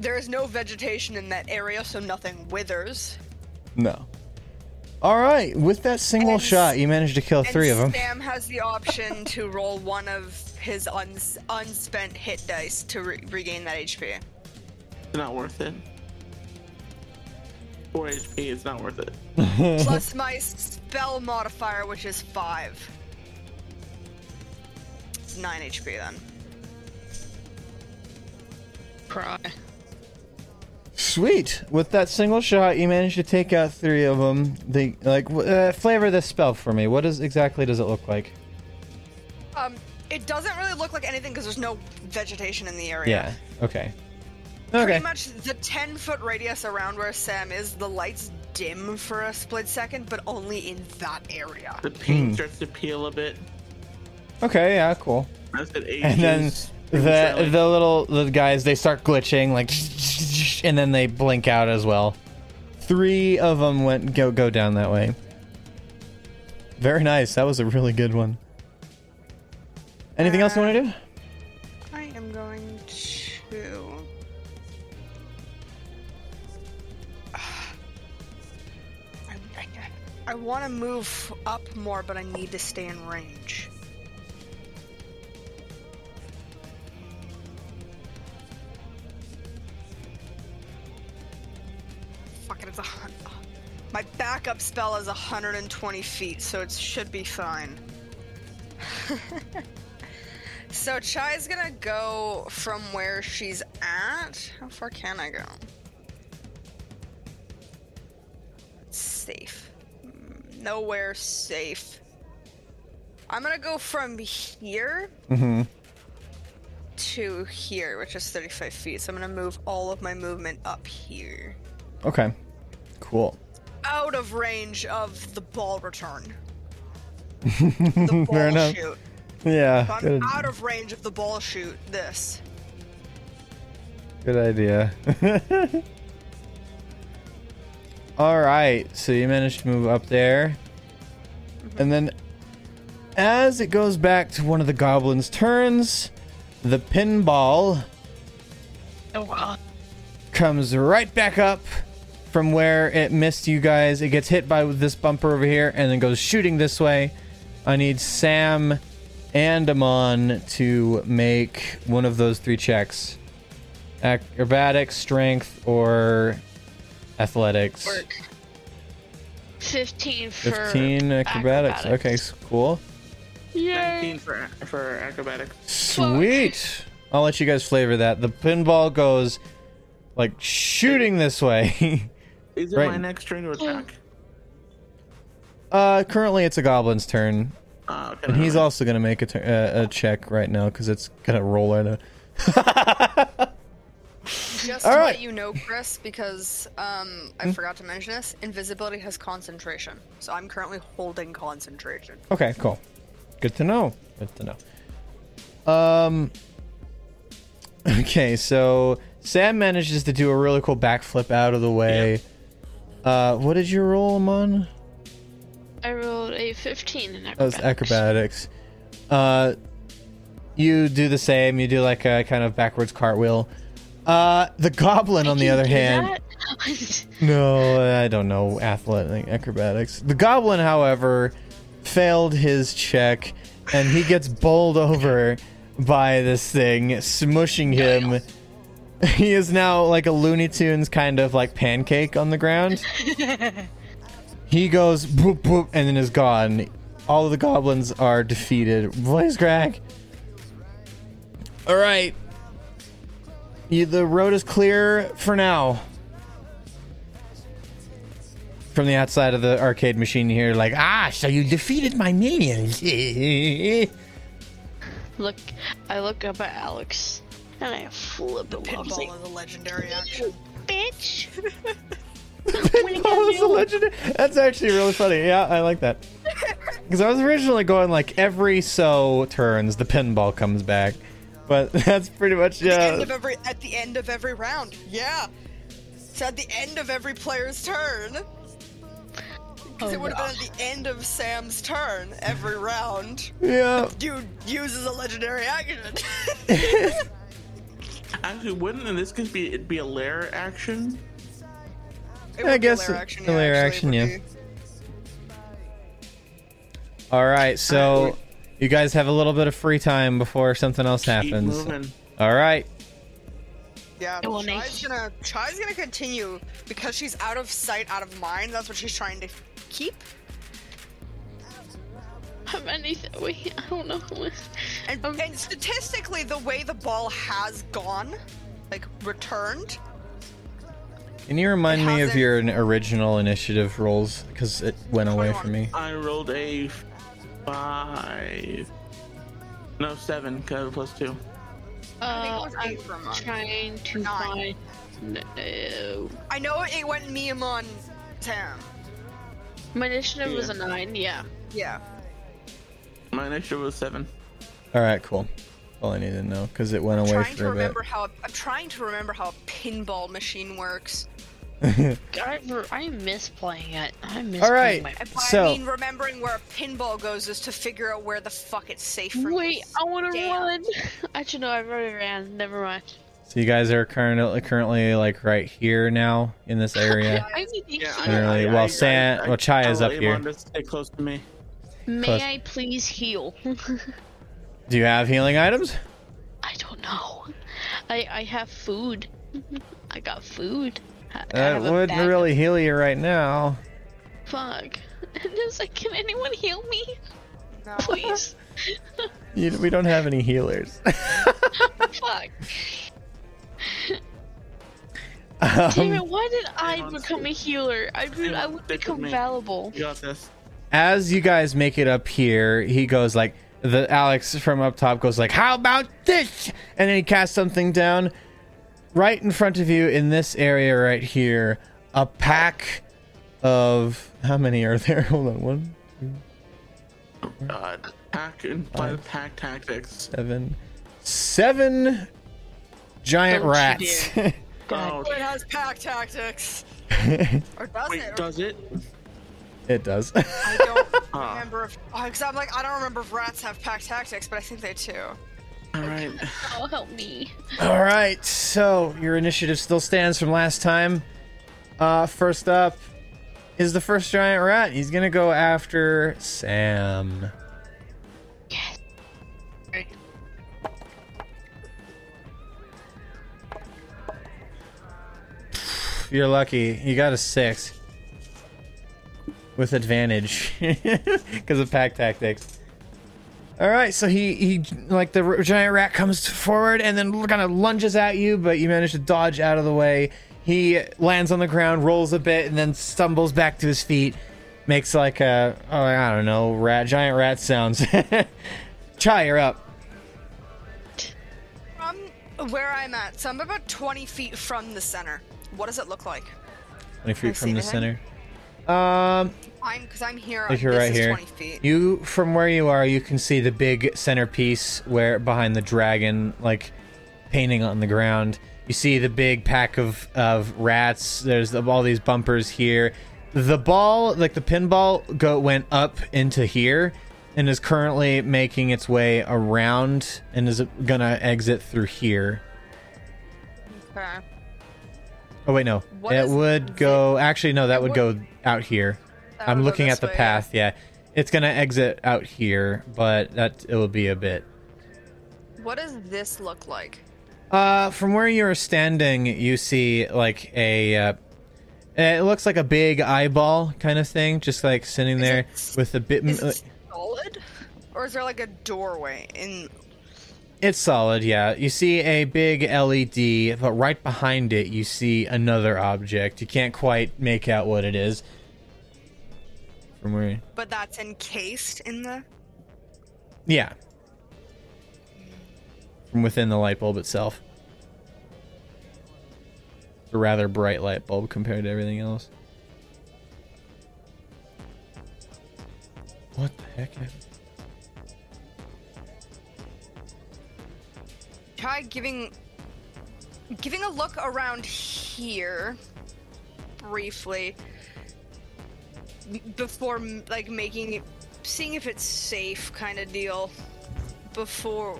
There is no vegetation in that area, so nothing withers. No. All right, with that single And shot, you managed to kill And three of them. Sam has the option (laughs) to roll one of his uns- unspent hit dice to re- regain that HP. It's not worth it. Four HP. It's not worth it. (laughs) Plus my spell modifier, which is five. It's nine HP then. cry. Sweet. With that single shot, you managed to take out three of them. They like uh, flavor this spell for me. What does exactly does it look like? Um, it doesn't really look like anything because there's no vegetation in the area. Yeah. Okay. Okay. Pretty much the 10 foot radius around where Sam is, the lights dim for a split second, but only in that area. The paint Hmm. starts to peel a bit. Okay. Yeah. Cool. As it ages. And then the prematurely. the little the guys they start glitching like, and then they blink out as well. Three of them went go go down that way. Very nice. That was a really good one. Anything else you want to do? Want to move up more, but I need to stay in range. Fuck it, it's a hun- My backup spell is 120 feet, so it should be fine. (laughs) So Chai's gonna go from where she's at. How far can I go? Safe. Nowhere safe. I'm gonna go from here Mm-hmm. to here, which is 35 feet. So I'm gonna move all of my movement up here. Okay. Cool. Out of range of the ball return. (laughs) the Fair ball enough. chute. Yeah. I'm Good, out of range of the ball chute. This. good idea. (laughs) All right. So you managed to move up there, mm-hmm. and then as it goes back to one of the goblins' turns, the pinball Oh comes right back up from where it missed you guys. It gets hit by this bumper over here and then goes shooting this way. I need Sam and Amon to make one of those three checks acrobatics, strength, or athletics. Work. 15 for 15 acrobatics. Okay, s- cool. Yay. 19 for for acrobatics. Sweet. I'll let you guys flavor that. The pinball goes like shooting this way. (laughs) Is it Right. my next turn to attack? uh, currently it's a goblin's turn. Uh, okay, And he's never mind. also gonna make a, tur- uh, a check right now because it's gonna roll right now. (laughs) Just All to right. let you know, Chris, because um, I forgot to mention this, invisibility has concentration. So I'm currently holding concentration. Okay, cool. Good to know. Good to know. Um. (laughs) Okay, so Sam manages to do a really cool backflip out of the way. Uh, what did you roll, Amon? I rolled a 15 in That was acrobatics. acrobatics. Uh, you do the same. You do like a kind of backwards cartwheel. Uh, the goblin, on the other hand. (laughs) No, I don't know athletic acrobatics. The goblin, however, failed his check, and he gets bowled over by this thing, smushing him (laughs) he is now like a Looney Tunes kind of like pancake on the ground. (laughs) he goes boop boop and then is gone. All of the goblins are defeated. Blaze Greg. All right. You, the road is clear for now. From the outside of the arcade machine, you hear like, ah, so you defeated my minions. (laughs) Look, I look up at Alex and I flip the I was like, Pinball is a legendary action. bitch. what are you gonna it's a legendary. That's actually really funny. Yeah, I like that. (laughs) Because I was originally going like every so turns, the pinball comes back, but (laughs) that's pretty much At the end yeah. of every at the end of every round. Yeah. So at the end of every player's turn. Because Oh, it would have been at the end of Sam's turn every round. Yeah. Dude uses a legendary action. (laughs) Actually, wouldn't and this could be it'd be a lair action? It I would be a guess lair a- action. a yeah, lair actually, action, yeah. be. All right, so Alright, you guys have a little bit of free time before something else happens. All right. Yeah, It will Chai's gonna Chai's gonna continue because she's out of sight, out of mind. That's what she's trying to keep. How many? Wait, I don't know. And, Um, and statistically, the way the ball has gone, like returned, Can you remind It me of hasn't- your n- original initiative rolls? Because it went away from me. I rolled a five. No, seven, because I have plus two. I think it Uh, was I'm eight trying to Nine. find. No. I know it went Miyamon Sam. My initiative was a nine. Yeah. Yeah. My initiative was seven. All right, cool. All I need to know because it went away trying to for a bit. remember how I'm trying to remember how a pinball machine works. I, I miss playing it. I miss All right. playing my. So- I mean remembering where a pinball goes is to figure out where the fuck it's safe for me. Wait, I want to Damn. run. (laughs) Actually, no, I've already ran. Never mind. So you guys are currently currently like right here now in this area. I need to Yeah, heal. Literally, well, Sam- well, Chai is told up here. Stay close to me. May Close. I please heal? (laughs) Do you have healing items? I don't know. I I have food. (laughs) I got food. I- (laughs) I That have a would bag of- really heal you right now. Fuck. (laughs) It's like, can anyone heal me, No. please? (laughs) You, we don't have any healers. Fuck. Um, Damn it! Why did I become a healer? I would I would become valuable. You got this. as you guys make it up here, he goes like the Alex from up top goes like, "How about this?" And then he casts something down right in front of you in this area right here. A pack of how many are there? (laughs) Hold on, one, God, uh, pack and five, pack tactics. seven, seven giant Don't you rats. (laughs) Oh, It has pack tactics. (laughs) Or does wait, it? does it? it does. I don't remember if. Because I'm like, I don't remember if rats have pack tactics, but I think they do. All right. (laughs) Oh, help me. All right, so your initiative still stands from last time. Uh, first up is the first giant rat. He's gonna go after Sam. Yes. Right. You're lucky. You got a six with advantage (laughs) because of pack tactics. All right, so he he like the giant rat comes forward and then kind of lunges at you, but you manage to dodge out of the way. He lands on the ground, rolls a bit, and then stumbles back to his feet. Makes like a oh I don't know rat giant rat sounds. (laughs) Chai, you're up. From where I'm at, so I'm about 20 feet from the center. What does it look like? Twenty feet from the anything? center. Um, I'm because I'm here. Like you're this right here. 20 feet. You from where you are, you can see the big centerpiece where behind the dragon, like painting on the ground. You see the big pack of of rats. There's all these bumpers here. The ball, like the pinball, go went up into here and is currently making its way around and is gonna exit through here. Okay. Oh wait, no, What it is would go. Actually, no, that would would- go out here. That I'm looking at the way, path. Yeah, it's gonna exit out here, but that it will be a bit. What does this look like? Uh, from where you are standing, you see like a. Uh, it looks like a big eyeball kind of thing, just like sitting there it- with a bit. Is it solid? Or is there like a doorway in It's solid, yeah. You see a big LED, but right behind it, you see another object. You can't quite make out what it is. From where? but that's encased in the Yeah. From within the light bulb itself. It's a rather bright light bulb compared to everything else. What the heck? Try giving giving a look around here briefly before like making it seeing if it's safe kind of deal before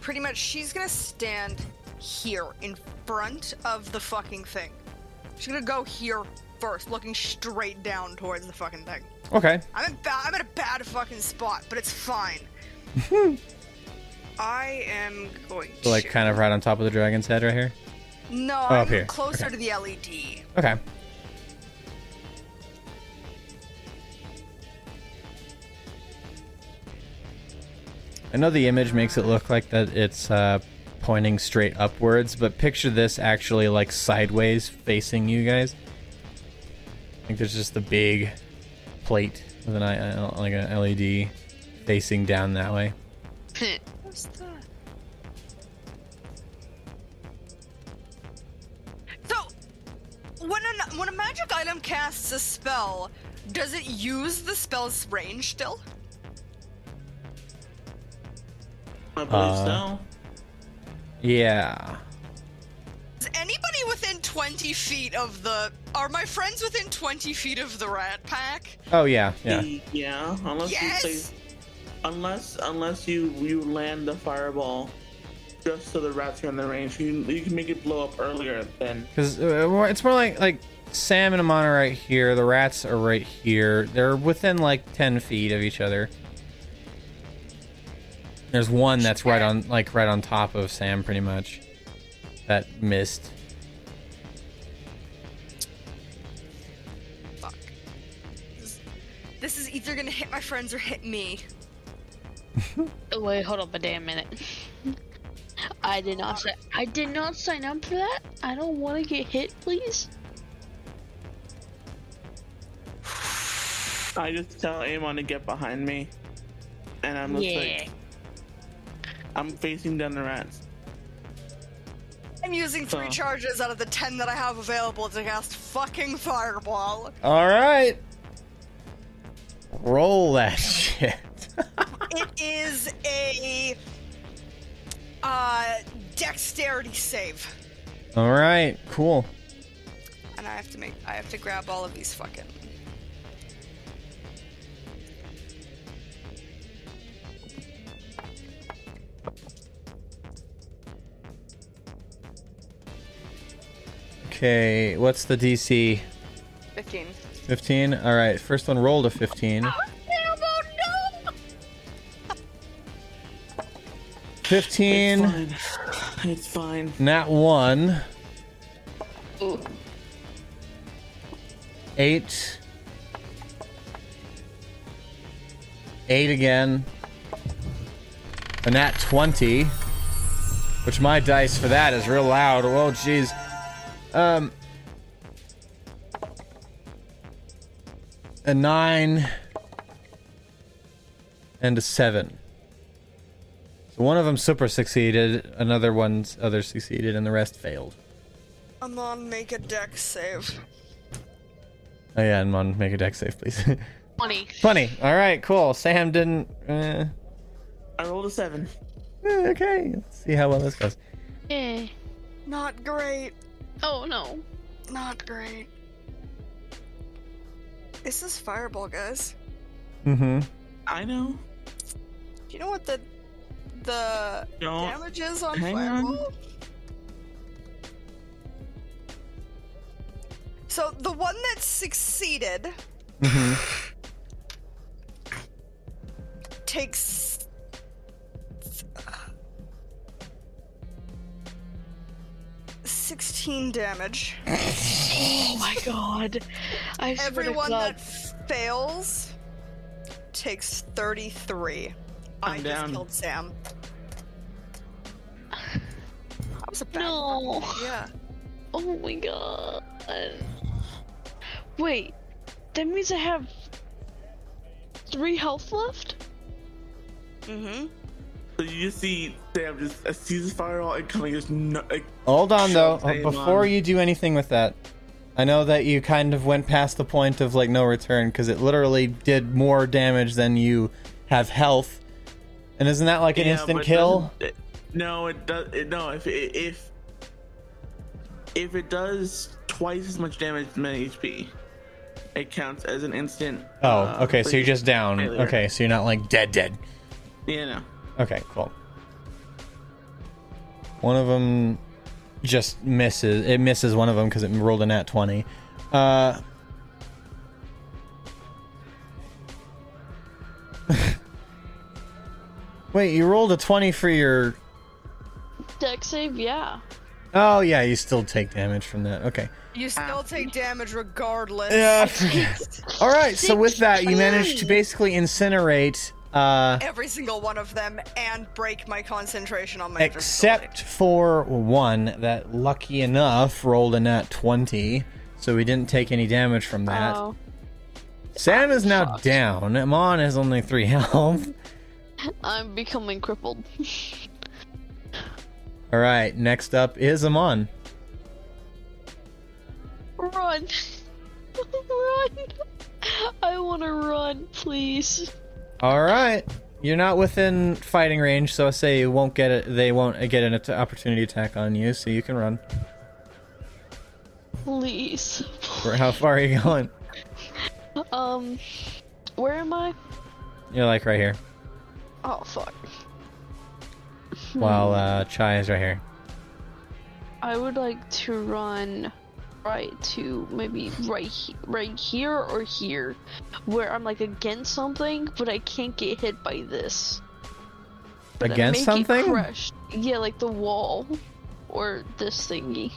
pretty much she's gonna stand here in front of the fucking thing she's gonna go here first looking straight down towards the fucking thing Okay. I'm in ba- I'm in a bad fucking spot, but it's fine. (laughs) I am going So, like, to kind of right on top of the dragon's head right here? no, up I'm here. closer Okay. to the LED. Okay. I know the image makes it look like that it's uh, pointing straight upwards, but picture this actually like sideways facing you guys. I think there's just a big plate with an uh, like an LED facing down that way. (laughs) when item casts a spell, does it use the spell's range still? I believe Uh, so. Yeah. Is anybody within 20 feet of the? Are my friends within 20 feet of the rat pack? Oh yeah, yeah. Yeah, unless you Yes. place, unless unless you you land the fireball just so the rats are in the range, you you can make it blow up earlier than Because uh, it's more like like Sam and Amon are right here. The rats are right here. They're within like ten feet of each other. There's one that's right on like right on top of Sam, pretty much. That missed. Fuck. This, this is either gonna hit my friends or hit me. (laughs) Wait, hold up a damn minute. (laughs) I did not say I did not sign up for that. I don't want to get hit, please. I just tell Amon to get behind me, and I'm just Yeah. like I'm facing down the rats. I'm using three Huh. charges out of the ten that I have available to cast fucking fireball. All right. Roll that (laughs) shit. it is a uh dexterity save. All right. Cool. And I have to make I have to grab all of these fucking Okay. What's the DC? 15. 15. All right. First one rolled a 15. Damn, oh no! 15. It's fine. It's fine. Nat 1. Ooh. 8. 8 again. A nat 20. Which my dice for that is real loud. Whoa, jeez. Um. A 9. And a 7. So one of them super succeeded, another one's other succeeded, and the rest failed. Amon, make a Dex save. Oh yeah, and Mon, make a Dex save, please. (laughs) Funny. Funny. All right, cool. Sam didn't. Uh, I rolled a seven. eh, okay, let's see how well this goes. Yeah. Not great. Oh no. Not great. Is this is fireball, guys. Mm-hmm. I know. Do you know what the the Don't. damage is on hang on. fireball? So the one that succeeded Mm-hmm. takes 16 damage. Oh my god. I swear to Everyone God. that fails takes 33. I I'm just down. killed Sam. That was a bad No. Yeah. Oh my god. Wait, that means I have three health left? Mm-hmm. So you just see Sam just a sees the fireball and coming just no, like, Hold on though. Before on. you do anything with that, I know that you kind of went past the point of like no return because it literally did more damage than you have health. And isn't that like an Yeah, instant kill? it- no, it does. It, no, if it, if if it does twice as much damage as my HP, it counts as an instant. Oh, uh, okay. So you're just down. failure. Okay, so you're not like dead, dead. Yeah, no. Okay, cool. One of them just misses. It misses one of them because it rolled a nat 20. Uh. (laughs) Wait, you rolled a 20 for your. Dex save, yeah. Oh, yeah, you still take damage from that. Okay. You still take damage regardless. Yeah, I forget. (laughs) All right, so with that, you managed to basically incinerate. Uh, Every single one of them and break my concentration on my except for one that, lucky enough, rolled a nat 20. So we didn't take any damage from that. Oh, Sam is now down. Amon has only three (laughs) health. I'm becoming crippled. All right, next up is Amon. run! (laughs) run! I wanna run, please. All right, you're not within fighting range, so I say you won't get it. They won't get an at- opportunity attack on you, so you can run. Please. Where- How far are you going? Um, where am I? You're like right here. Oh, fuck. While uh, Chai is right here. I would like to run right to maybe right he- right here or here, where I'm like against something, but I can't get hit by this. But Against make it something? crush. Yeah, like the wall or this thingy.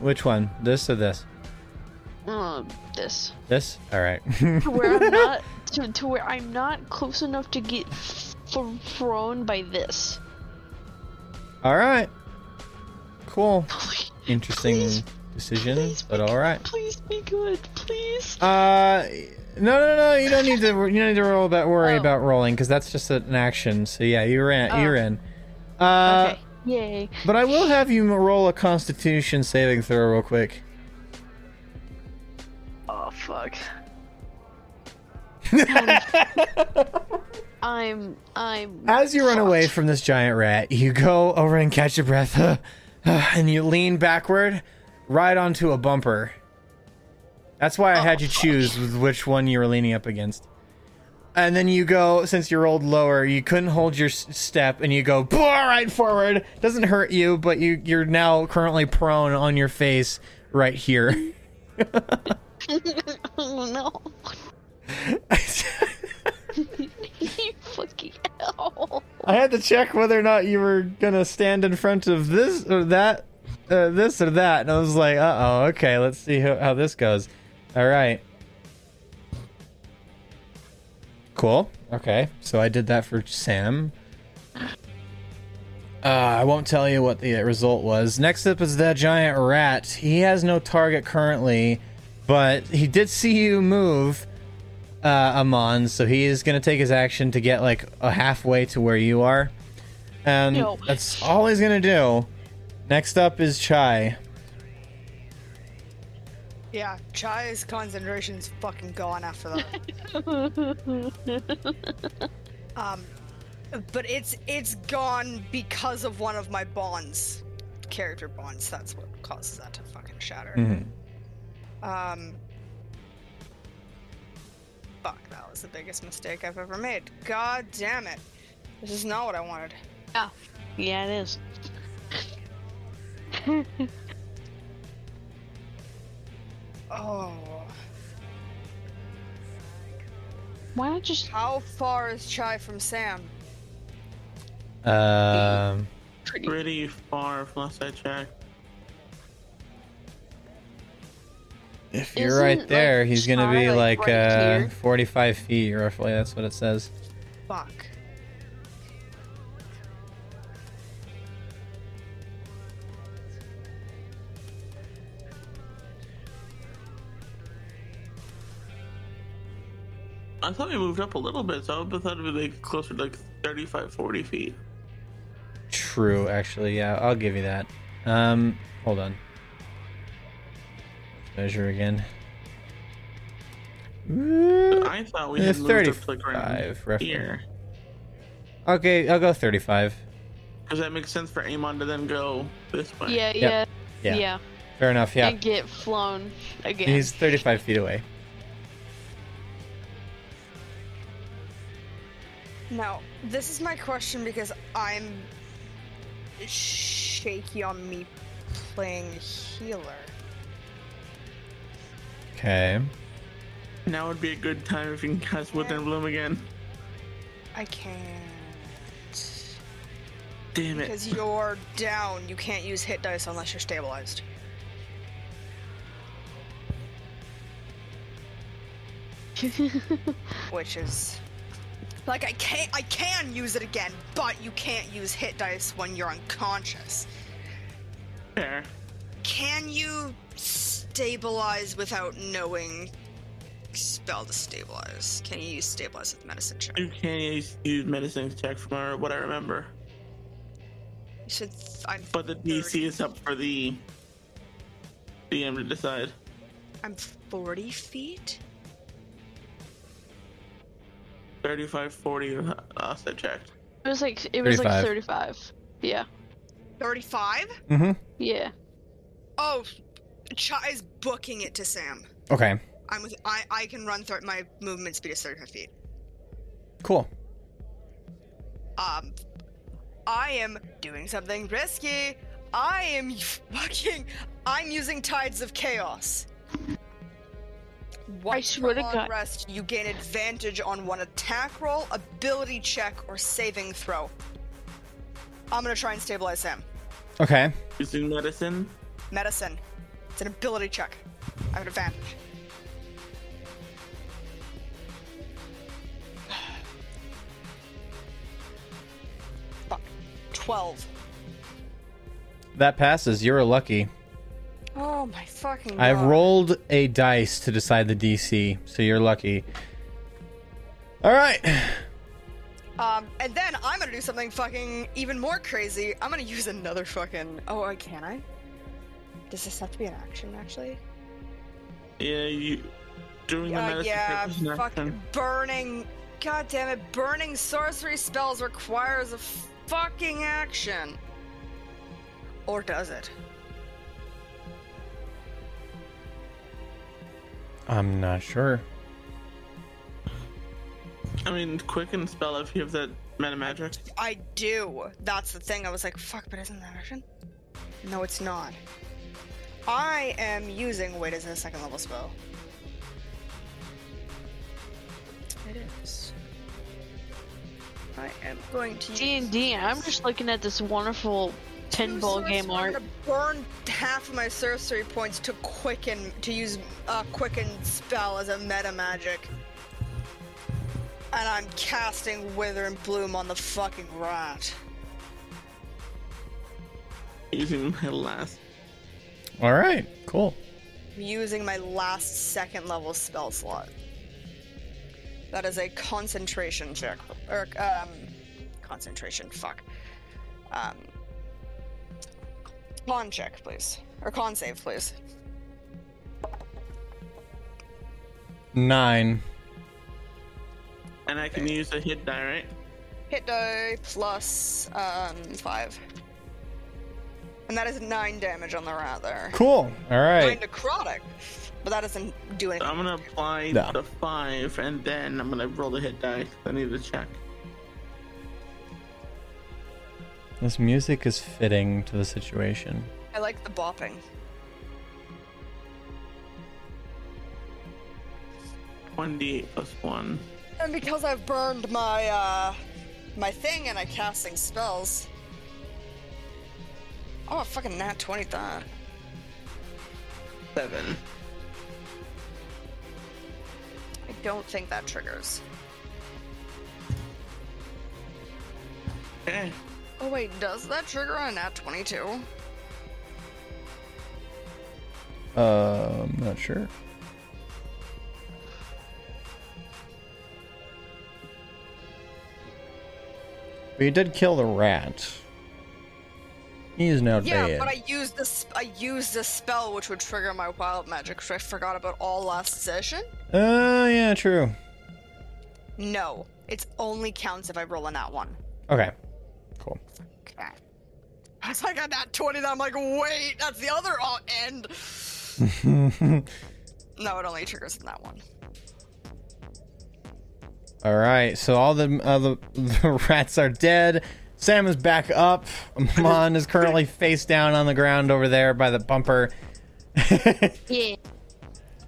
Which one? This or this? Uh, this. This? All right. To where I'm not (laughs) to, to where I'm not close enough to get thrown by this. all right. Cool. (laughs) Interesting Please, decision, please but all right. Please be good, please. Uh, no, no, no. You don't need to. You don't need to roll about worry Oh. about rolling because that's just an action. So yeah, you're in. Oh. You're in. Uh, okay. Yay. but I will have you roll a Constitution saving throw real quick. Oh fuck. (laughs) I'm I'm As you run away from this giant rat, you go over and catch your breath, (laughs) (sighs) and you lean backward, right onto a bumper. That's why I had you oh, choose which one you were leaning up against. And then you go, since you rolled lower, you couldn't hold your s- step, and you go right forward. Doesn't hurt you, but you you're now currently prone on your face right here. (laughs) (laughs) oh no. (laughs) (laughs) fucking hell. I had to check whether or not you were gonna stand in front of this or that, uh, this or that, and I was like, uh oh, okay, let's see how, how this goes. All right. Cool. Okay, so I did that for Sam. Uh, I won't tell you what the result was. Next up is that giant rat. He has no target currently, but he did see you move, uh, Amon, so he is going to take his action to get like a halfway to where you are. And No. that's all he's going to do. Next up is Chai. Yeah, Chai's concentration's fucking gone after that. (laughs) um, but it's it's gone because of one of my bonds, character bonds. That's what causes that to fucking shatter. Mhm. Um. Fuck, that was the biggest mistake I've ever made. God damn it. This is not what I wanted. Oh. Yeah, it is. (laughs) Oh. Why not just How far is Chai from Sam? Um, pretty? Pretty far from last I checked. If you're right Isn't, there, like, he's gonna be like, like, right uh, here? 45 feet roughly. That's what it says. Fuck. I thought we moved up a little bit, so I would have thought it would be like closer to like 35, 40 feet. True, actually, yeah, I'll give you that. Um, hold on. Measure again. I thought we Uh, had moved up to like 35, around roughly. here. Okay, I'll go 35. Because that makes sense for Amon to then go this way. Yeah, yeah, Yeah. yeah, Fair enough. Yeah, And get flown again. he's 35 feet away. Now, this is my question because I'm shaky on me playing healer. Okay. Now would be a good time if you can cast Wither Bloom again. I can't. Damn it. Because you're down, you can't use hit dice unless you're stabilized. (laughs) Which is like I can't I can use it again, but you can't use hit dice when you're unconscious. Fair. Can you stabilize without knowing spell to stabilize? Can you use stabilize with medicine check? You can use, use medicine check from what I remember. You should th- I'm But the 30 DC is up for the DM to decide. I'm 40 feet? 35, 40 last I checked. It was like it was 35. like 35. Yeah, 35? Mm-hmm. yeah. Oh, Chai is booking it to Sam. Okay. I'm with I I can run through my movement speed is 35 feet. Cool. Um I am doing something risky. I am (laughs) fucking I'm using Tides of Chaos. Once swear to per long God. rest, you gain advantage on one attack roll, ability check, or saving throw. I'm gonna try and stabilize Sam. Okay. Using medicine. Medicine. It's an ability check. I have an advantage. (sighs) Fuck. 12. That passes. You're lucky. Oh my fucking god. I've rolled a dice to decide the DC, so you're lucky. All right. Um, and then I'm gonna do something fucking even more crazy. I'm gonna use another fucking. Oh, uh, can I? Does this have to be an action, actually? Yeah, you. Doing the Uh, medicine yeah, check is an fucking burning. God damn it, burning sorcery spells requires a fucking action. Or does it? I'm not sure. I mean, quicken spell if you have that meta magic. I do. That's the thing. I was like, fuck, but isn't that action? No, it's not. I am using. Wait, is it a second level spell? It is. I am going to. D and D. I'm just looking at this wonderful pinball Two game sorcery- I'm art. gonna burn half of my sorcery points to quicken to use a quicken spell as a meta magic. And I'm casting Wither and Bloom on the fucking rat. Using my last. All right. Cool. I'm using my last second level spell slot. That is a concentration check. Or, um, concentration, fuck. Um, con check, please. Or con save, please. Nine. And I can use a hit die, right? Hit die plus, um, five. And that is nine damage on the rat there. Cool. All right. Nine necrotic. But that doesn't do anything. I'm gonna apply No. the five, and then I'm gonna roll the hit die. 'cause I need to check. This music is fitting to the situation. I like the bopping. One d8 plus one. And because I've burned my uh my thing and I'm casting spells. Oh, a fucking nat 20 that. Seven. I don't think that triggers. Okay. Oh wait, does that trigger on a nat 22? Uh, I'm not sure. We did kill the rat. He is now Yeah, dead. but I used this. I used this spell which would trigger my wild magic, which I forgot about all last session. Uh, yeah, true. No, it only counts if I roll a nat one. Okay, cool. Okay. I was like at that 20, then I'm like, wait, that's the other o- end. (laughs) no, it only triggers in that one. All right, so all the uh, the, (laughs) the rats are dead. Sam is back up. (laughs) Mon is currently face down on the ground over there by the bumper. (laughs) Yeah.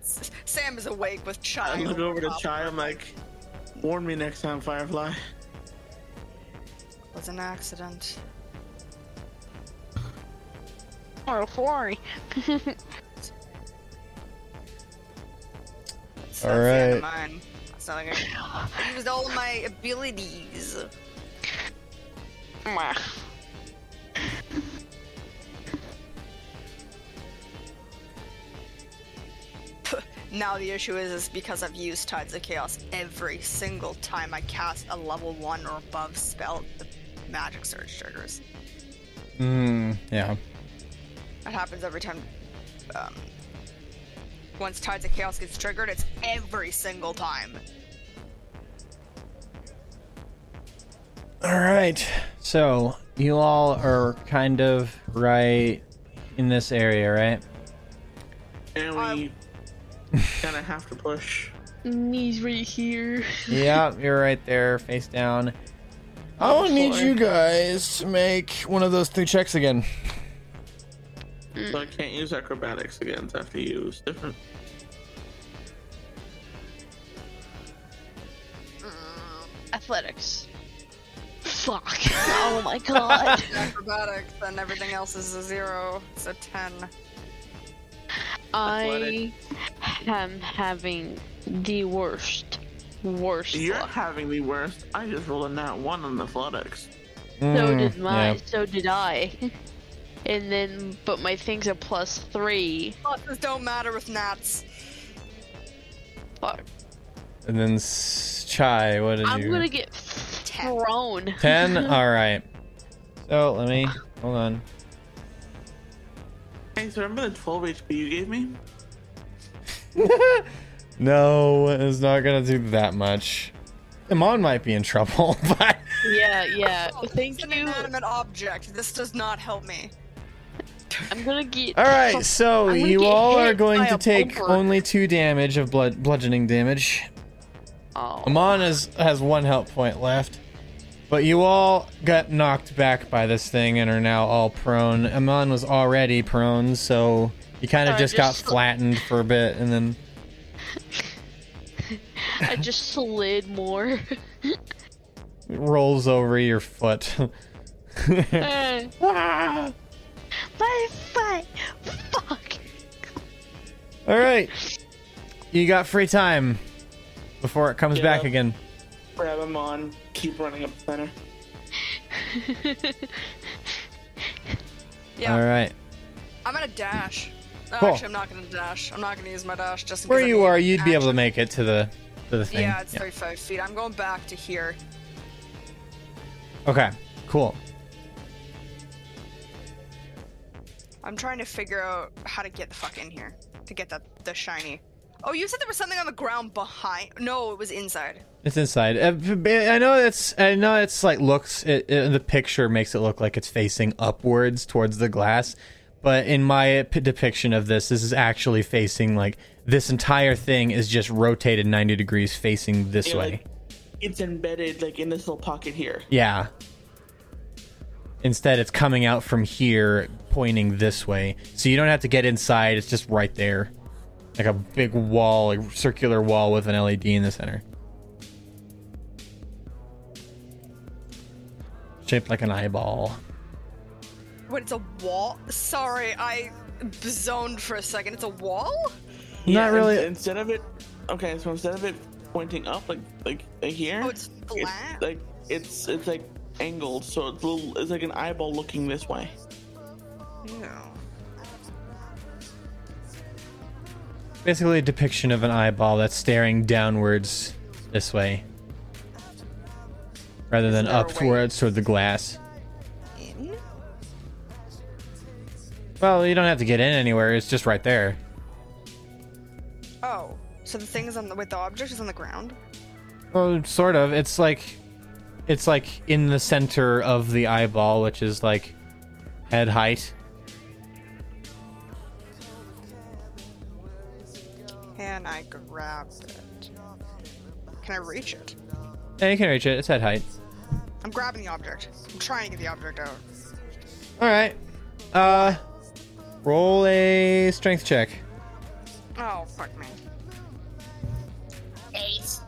S- Sam is awake with Chai. I child. look over to up. Chai. I'm like, warn me next time, Firefly. was an accident. Oh, sorry. That's All the end of right. Mine. That's not like I, I used all of my abilities. Now the issue is, is because I've used Tides of Chaos every single time I cast a level one or above spell, the magic surge triggers. Hmm. Yeah. That happens every time. Um, once Tides of Chaos gets triggered, it's every single time. All right. So you all are kind of right in this area, right? And we Um, kind of have to push. Knees right here. (laughs) yeah, you're right there, face down. I'll need you guys to make one of those three checks again. So I can't use acrobatics again. So I have to use different. Athletics. Fuck. (laughs) Oh my god. (laughs) Acrobatics, and everything else is a zero. It's a ten. I am having the worst, worst You're luck. having the worst. I just rolled a nat one on the athletics. So Mm, did my. yeah. So did I. (laughs) And then, but my thing's a plus three. Pluses don't matter with nats. Fuck. And then S- Chai, what did you. I'm you? gonna get Ten. thrown. (laughs) Ten. All right. So let me hold on. Hey, so remember the 12 HP you gave me? (laughs) No, it's not gonna do that much. Amon might be in trouble, (laughs) but Yeah, yeah. Oh, Thank it's an you. inanimate object. This does not help me. I'm gonna get. all right. So you all are going to take bumper. only two damage of blood bludgeoning damage. Oh. Amon is, has one health point left. But you all got knocked back by this thing and are now all prone. Amon was already prone, so you kind of just, just- got flattened for a bit and then (laughs) I just slid more. it rolls over your foot. Ah! (laughs) (laughs) My foot. Fuck. all right. You got free time before it comes back again. Grab him on. Keep running up the center. (laughs) Yeah, All right. I'm gonna dash. No, Cool. Actually, I'm not gonna dash. I'm not gonna use my dash just in Where case you are, you'd be able to make it to the to the thing. Yeah, it's 35 feet. I'm going back to here. Okay. Cool. I'm trying to figure out how to get the fuck in here to get that the shiny. Oh, you said there was something on the ground behind. No, it was inside. It's inside. Uh, I know it's. I know it's like looks. It, it, the picture makes it look like it's facing upwards towards the glass, but in my p- depiction of this, this is actually facing like this entire thing is just rotated ninety degrees, facing this way. like, it's embedded like in this little pocket here. yeah. Instead, it's coming out from here, pointing this way, so you don't have to get inside. It's just right there, like a big wall, like circular wall with an LED in the center. Shaped like an eyeball. Wait, it's a wall? Sorry, I zoned for a second. It's a wall? Not and really. Instead of it, okay, so instead of it pointing up, like like, like here. Oh, it's flat? like it's it's like angled, so it's a little, it's like an eyeball looking this way. No. Basically, a depiction of an eyeball that's staring downwards this way, rather than up towards toward the glass. In? Well, you don't have to get in anywhere. It's just right there. Oh, so the thing is on the with the object is on the ground. Well, sort of. It's like, it's like in the center of the eyeball, which is like head height. Can I grab it? Can I reach it? Yeah, you can reach it. It's head height. I'm grabbing the object. I'm trying to get the object out. All right. Uh, roll a strength check. Oh fuck me. Eight.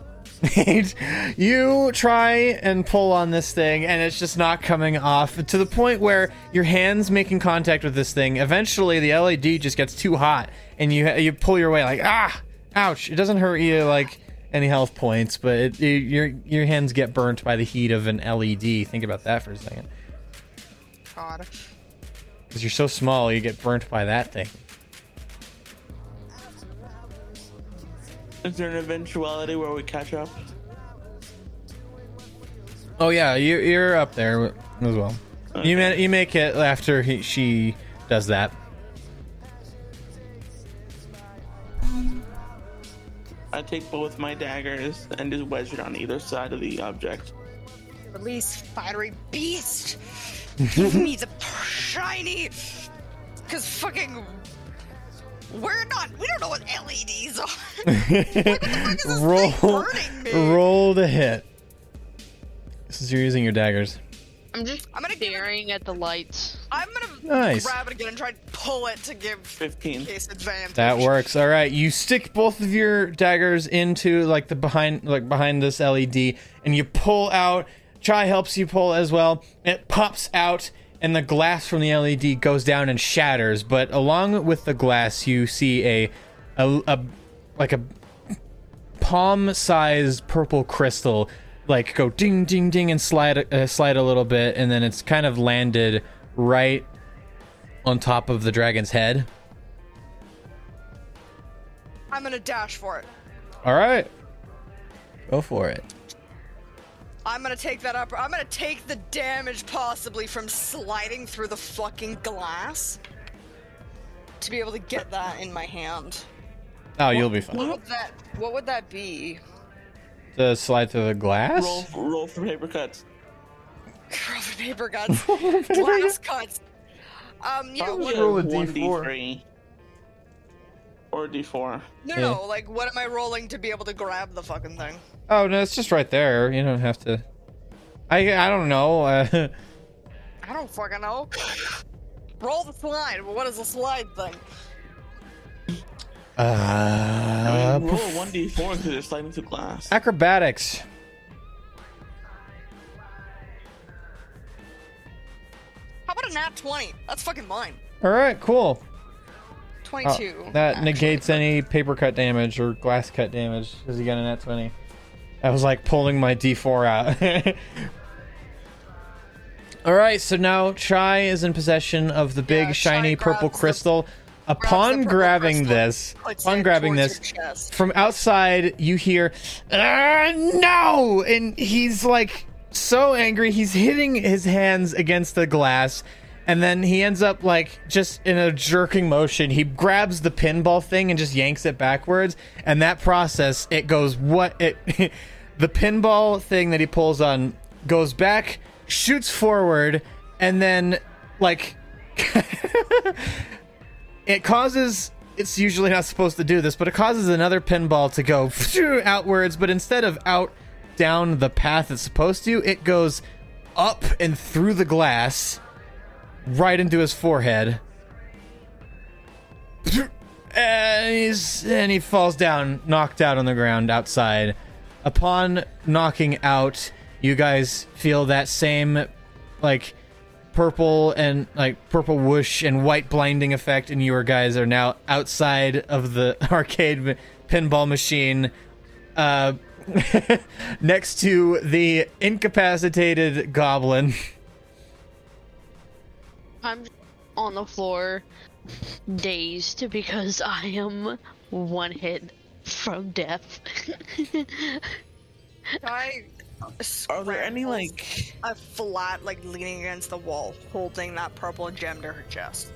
Eight. (laughs) you try and pull on this thing and it's just not coming off to the point where your hands making contact with this thing eventually the led just gets too hot and you you pull your way like ah ouch it doesn't hurt you like any health points but it, it, your your hands get burnt by the heat of an led think about that for a second. God. because you're so small you get burnt by that thing. Is there an eventuality where we catch up? oh yeah you, you're up there as well. You, ma- you make it after he, she does that I take both my daggers and just wedge it on either side of the object. Release fiery beast. (laughs) Give me the shiny. Cause fucking. We're not. We don't know what LEDs are. (laughs) what the fuck is this (laughs) roll thing burning me? roll to hit since you're using your daggers I'm just I'm gonna give it- staring at the lights. I'm gonna Nice. grab it again and try to pull it to give 15. case advantage. that works all right you stick both of your daggers into like the behind like behind this led and you pull out chai helps you pull as well it pops out and the glass from the led goes down and shatters but along with the glass you see a a, a like a palm sized purple crystal like go ding ding ding and slide uh, slide a little bit and then it's kind of landed right on top of the dragon's head I'm gonna dash for it. all right go for it I'm gonna take that up. I'm gonna take the damage possibly from sliding through the fucking glass to be able to get that in my hand. oh you'll be fine. What would that? What would that be? To slide through the glass Roll, roll for paper cuts. (laughs) Rubber paper (laughs) guns, glass cuts. Um, you know, Probably what, roll a one D4. D3. Or a D4. no, no, like what am I rolling to be able to grab the fucking thing? oh no it's just right there you don't have to i i don't know uh, I don't fucking know. (laughs) Roll the slide. What is a slide thing? I uh mean, roll a 1D4 because you're sliding through glass. acrobatics How about a nat 20? That's fucking mine. all right cool 22. Oh, that actually. negates any paper cut damage or glass cut damage because you got a nat 20. I was like pulling my d4 out. (laughs) All right, so now Chai is in possession of the big Yeah, shiny purple grabs the- crystal. Upon grabbing this, upon grabbing this, from outside you hear "Ah, no! And he's like so angry he's hitting his hands against the glass and then he ends up like just in a jerking motion. He grabs the pinball thing and just yanks it backwards and that process it goes what it (laughs) the pinball thing that he pulls on goes back shoots forward and then like (laughs) it causes it's usually not supposed to do this but it causes another pinball to go (laughs) outwards but instead of out down the path it's supposed to it goes up and through the glass right into his forehead. (laughs) And, and he falls down knocked out on the ground outside. Upon knocking out you guys feel that same like purple and like purple whoosh and white blinding effect and you guys are now outside of the (laughs) arcade m- pinball machine uh (laughs) next to the incapacitated goblin. (laughs) I'm on the floor, dazed because I am one hit from death. I Are there any like? a flat, like leaning against the wall, holding that purple gem to her chest?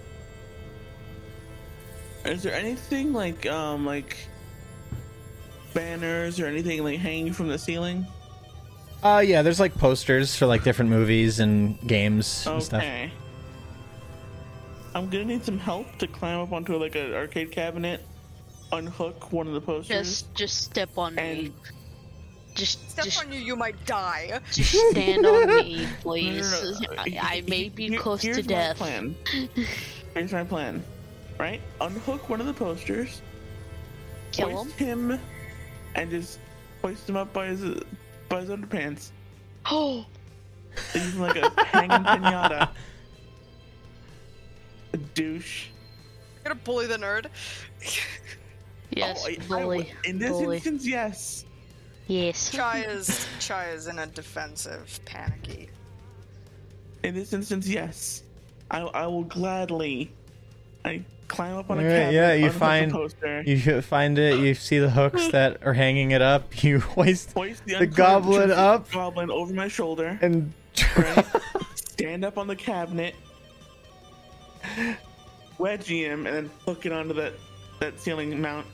Is there anything like um like banners or anything like hanging from the ceiling? Uh, yeah, there's like posters for like different movies and games and stuff. Okay. I'm gonna need some help to climb up onto like an arcade cabinet, unhook one of the posters, just, just step on me. And Just, Step just, on you, you might die. just (laughs) stand on me, No, no, please. no, no. I, I may be Here- close to here's death. My plan. (laughs) Here's my plan. Right? Unhook one of the posters, Kill hoist him. him, and just hoist him up by his by his underpants. Oh, Use him like a hanging (laughs) pinata. A douche. You're gonna bully the nerd. yes, Oh, I- I bully, would- in this bully. instance, yes. Yes. (laughs) Chai is Chai is in a defensive, panicky. In this instance, yes. I I will gladly. I climb up on a Alright, cabinet. yeah, you find- You find it. You see the hooks (laughs) that are hanging it up. You (laughs) hoist hoist the, the goblin trophy up. Goblin over my shoulder. and Right? stand up on the cabinet, wedgie him, and then hook it onto that that ceiling mount.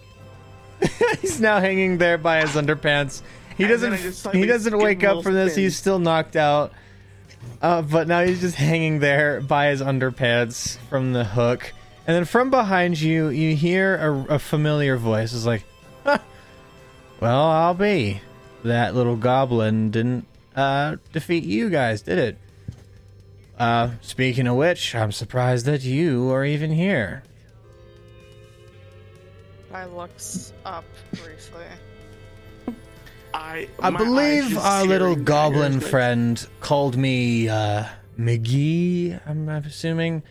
(laughs) he's now hanging there by his underpants. He And doesn't. He doesn't wake up from this. spin. He's still knocked out. Uh, but now he's just hanging there by his underpants from the hook. And then from behind you, you hear a, a familiar voice. It's like, "Huh, "Well, I'll be." That little goblin didn't uh, defeat you guys, did it? Uh, speaking of which, I'm surprised that you are even here. I looks up briefly. I I believe our little goblin like, friend called me uh, McGee. I'm assuming.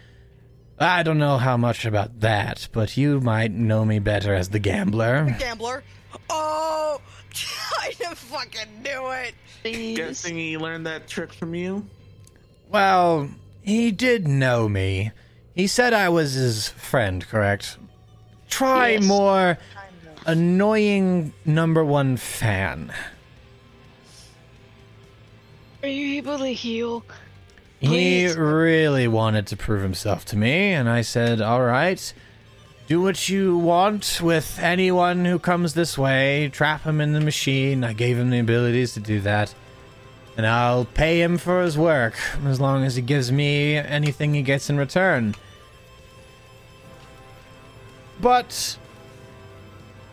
I don't know how much about that, but you might know me better as the gambler. Gambler. Oh, (laughs) I fucking knew it. Please. Guessing he learned that trick from you. Well, he did know me. He said I was his friend, correct? Try Yes. more annoying number one fan. Are you able to heal? He really wanted to prove himself to me, and I said, All right, do what you want with anyone who comes this way. Trap him in the machine. I gave him the abilities to do that. And I'll pay him for his work as long as he gives me anything he gets in return. But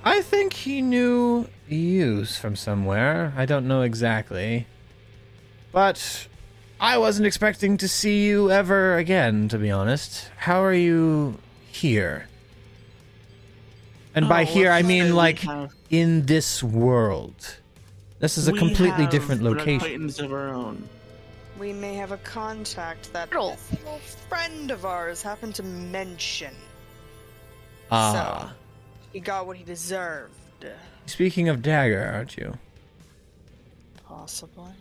I think he knew use from somewhere. I don't know exactly. But I wasn't expecting to see you ever again, to be honest. How are you here? And by Oh, here, I mean like have- in this world. This is a we completely have different an location. of our own. We may have a contact that Girl. this little friend of ours happened to mention. Ah. He got what he deserved. Speaking of dagger, aren't you? Possibly.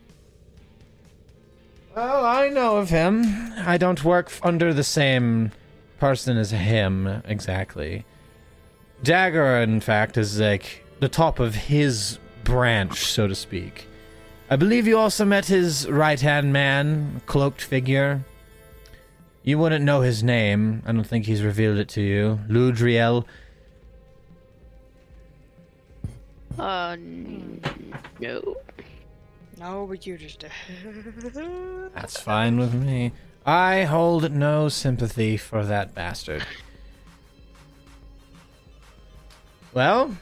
Well, I know of him. I don't work under the same person as him, exactly. Dagger, in fact, is like the top of his branch, so to speak. I believe you also met his right hand man, cloaked figure. You wouldn't know his name. I don't think he's revealed it to you. Ludriel. Uh, no. No, but you just. (laughs) That's fine with me. I hold no sympathy for that bastard. Well,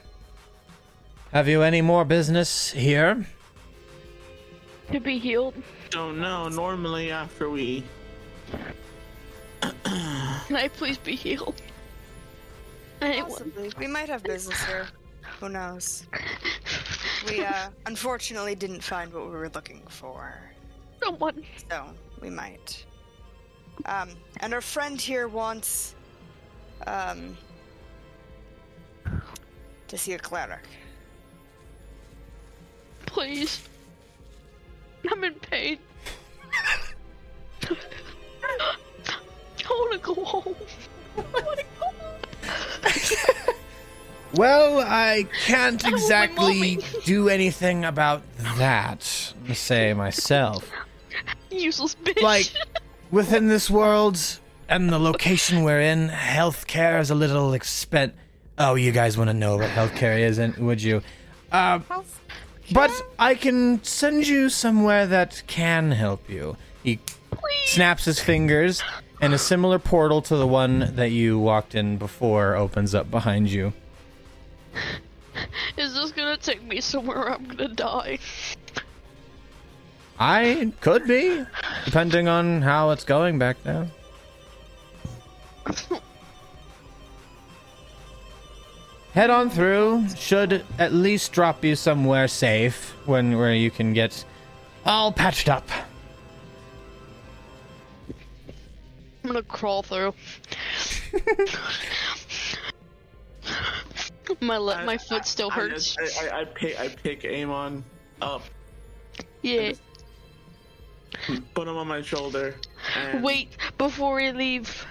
have you any more business here? To be healed. Don't know. Normally, after we Can I please be healed? Possibly. We might have business here. Who knows? We uh, unfortunately didn't find what we were looking for, Someone. so we might. Um, and our friend here wants um to see a cleric. Please. I'm in pain. (laughs) I wanna go home. I wanna go home. Well, I can't exactly do anything about that, say myself. Useless bitch. Like, within this world and the location we're in, healthcare is a little expen. Oh, you guys want to know what healthcare is, and would you? Uh, but I can send you somewhere that can help you. He snaps his fingers, and a similar portal to the one that you walked in before opens up behind you. (laughs) Is this gonna take me somewhere I'm gonna die? I could be, depending on how it's going back there. (laughs) Head on through. Should at least drop you somewhere safe, when where you can get all patched up. I'm gonna crawl through. my le- my foot still I, hurts. I, I, I pick I pick Amon up, yeah. put him on my shoulder. And Wait, before we leave,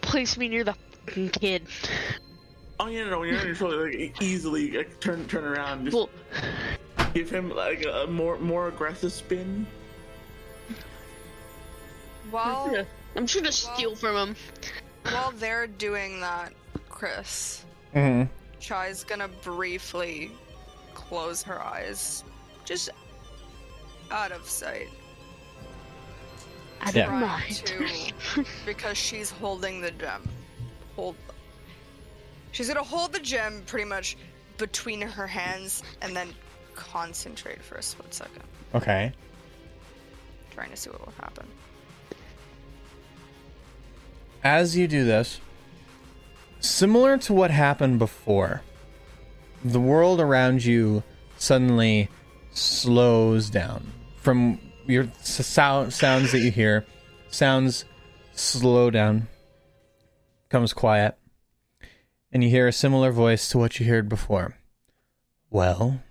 place me near the fucking kid. Oh yeah, no, when you're on your shoulder, like easily like, turn turn around, just Well, give him like a, a more more aggressive spin. While yeah, I'm just gonna steal from him. while they're doing that, Chris, Mm-hmm. Chai's gonna briefly close her eyes, just out of sight. I Yeah. don't mind. to, because she's holding the gem. Hold. She's gonna hold the gem pretty much between her hands and then concentrate for a split second, Okay. trying to see what will happen. As you do this, similar to what happened before, the world around you suddenly slows down. From your sound, sounds that you hear, sounds slow down, comes quiet, and you hear a similar voice to what you heard before. Well,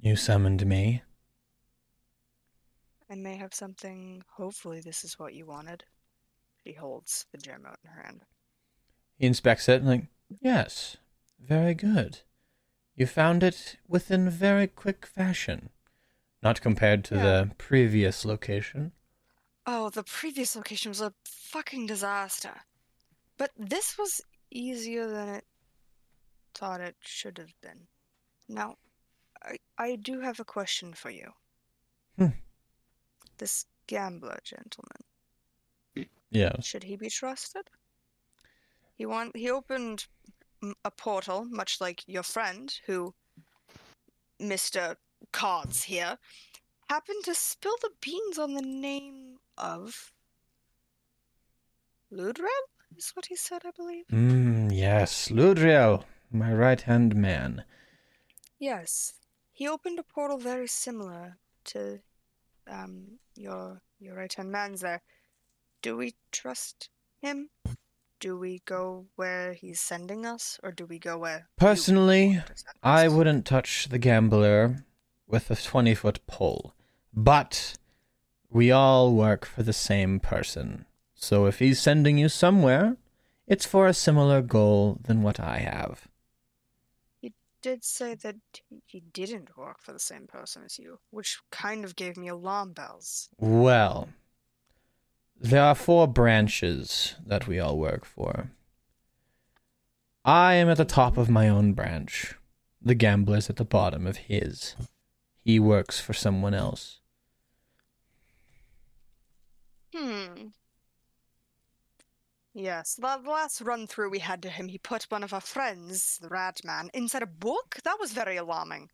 you summoned me. I may have something. Hopefully, this is what you wanted. She holds the gem out in her hand. He inspects it and like, yes, very good. You found it within very quick fashion. Not compared to the previous location. Oh, the previous location was a fucking disaster. But this was easier than it thought it should have been. Now, I, I do have a question for you. Hmm. This gambler gentleman, Yes. should he be trusted? He want he opened a portal, much like your friend, who, Mister Cards here, happened to spill the beans on the name of Ludriel. Is what he said, I believe. Mm, yes, Ludriel, my right hand man. Yes, he opened a portal very similar to um your your right hand man's there. Do we trust him? Do we go where he's sending us, or do we go where? Personally, want to send I wouldn't touch the gambler with a 20 foot pole. But we all work for the same person. So if he's sending you somewhere, it's for a similar goal than what I have. You did say that he didn't work for the same person as you, which kind of gave me alarm bells. Well, there are four branches that we all work for. I am at the top of my own branch. The gambler's at the bottom of his. He works for someone else. Hmm. Yes, the last run through we had to him, he put one of our friends, the Rat Man, inside a book. That was very alarming.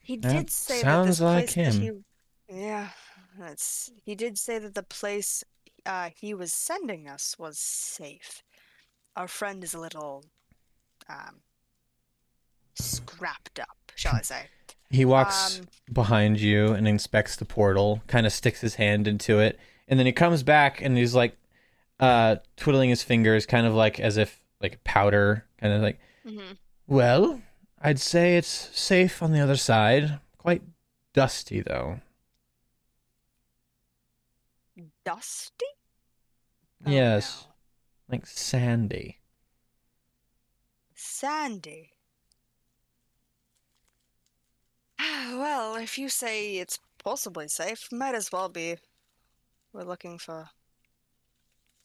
He That did say that sounds this like place that him. he, yeah, that's. He did say that the place uh, he was sending us was safe. Our friend is a little, um, scrapped up, shall I say? He walks Um, behind you and inspects the portal, kind of sticks his hand into it, and then he comes back and he's like uh twiddling his fingers kind of like as if like powder, kind of like hmm Well, I'd say it's safe on the other side. quite dusty though. Dusty? Oh, yes, no. like sandy. Sandy. (sighs) Well, if you say it's possibly safe, might as well be. We're looking for.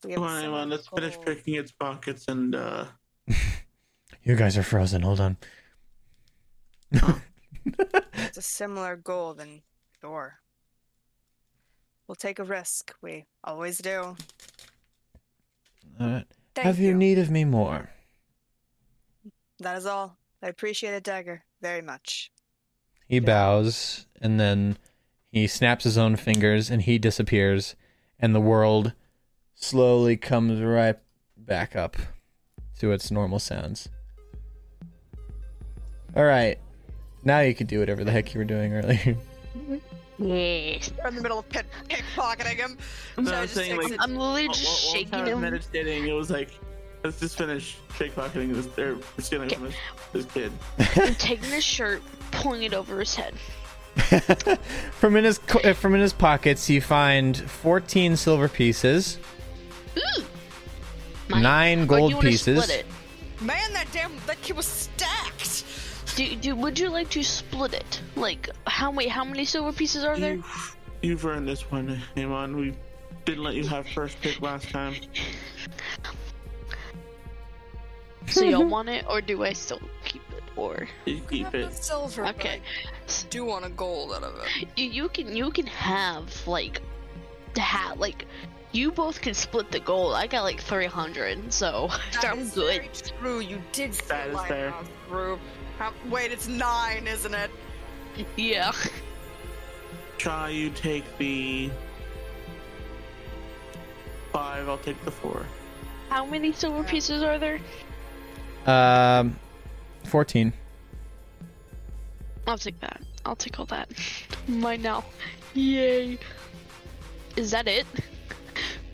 We have Come on, someone let's finish picking its pockets and uh (laughs) You guys are frozen. Hold on. It's a (laughs) similar goal than sure. We'll take a risk. We always do. Uh, Thank have you need of me more? That is all. I appreciate it, Dagger, very much. He bows and then he snaps his own fingers and he disappears and the world slowly comes right back up to its normal sounds. All right. Now you can do whatever the heck you were doing earlier. (laughs) Yes. We're in the middle of pit- pickpocketing him. No, So I I'm just saying, like- I'm literally While- just while- while shaking Tyler's him. meditating, it was like, let's just finish pickpocketing this or stealing from this, this kid. I'm (laughs) taking his shirt, pulling it over his head. (laughs) from in his co- uh, from in his pockets, you find 14 silver pieces, Mine. nine gold pieces. Man, that damn that kid was stacked. Do, do, would you like to split it? Like, how many how many silver pieces are there? You've, you've earned this one, Amon. We didn't let you have first pick last time. So y'all (laughs) want it, or do I still keep it? Or You keep it. silver. okay, I do want a gold out of it. you, you can you can have like the hat like. You both can split the gold. I got like 300, so (laughs) That I'm is good. very true. You did That say is fair. lighthouse group. How, wait, it's nine, isn't it? Yeah. Try you take the five. I'll take the four. How many silver pieces are there? Um, 14. I'll take that. I'll take all that. Mine now. Yay. Is that it?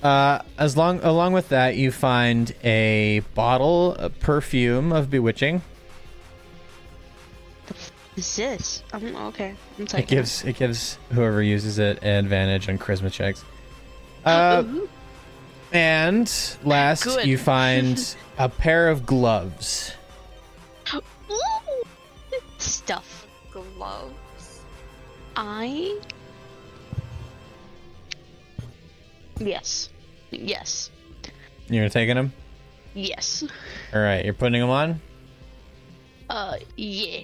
Uh, as long along with that, you find a bottle of perfume of bewitching. Is this? I'm okay. I'm It gives it gives whoever uses it an advantage on charisma checks. Uh, Ooh. and last, Good. you find (laughs) a pair of gloves. Ooh. Stuff. Gloves. I. Yes. Yes. You're taking them. Yes. All right, you're putting them on. Uh, yeah.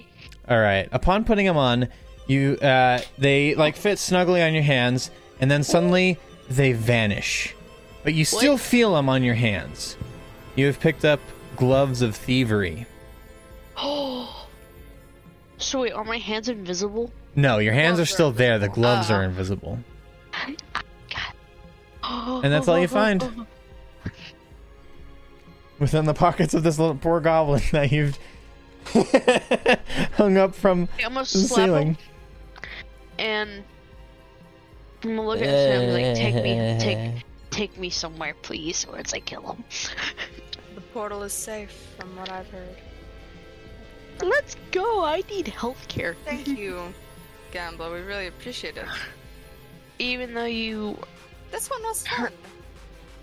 All right. Upon putting them on, you uh, they like fit snugly on your hands, and then suddenly they vanish. But you still What? feel them on your hands. You have picked up gloves of thievery. Oh. (gasps) So wait, are my hands invisible? No, your hands are Gloves are still there. The gloves are invisible. (gasps) And that's all you find. (laughs) Within the pockets of this little poor goblin (laughs) that you've (laughs) hung up from I'm gonna the ceiling. him, and I'm gonna look at him and be like, "Take me, take, take me somewhere, please." Or it's like, kill him. The portal is safe, from what I've heard. Let's go. I need healthcare. Thank you, Gambler. We really appreciate it. Even though you, This one was fun.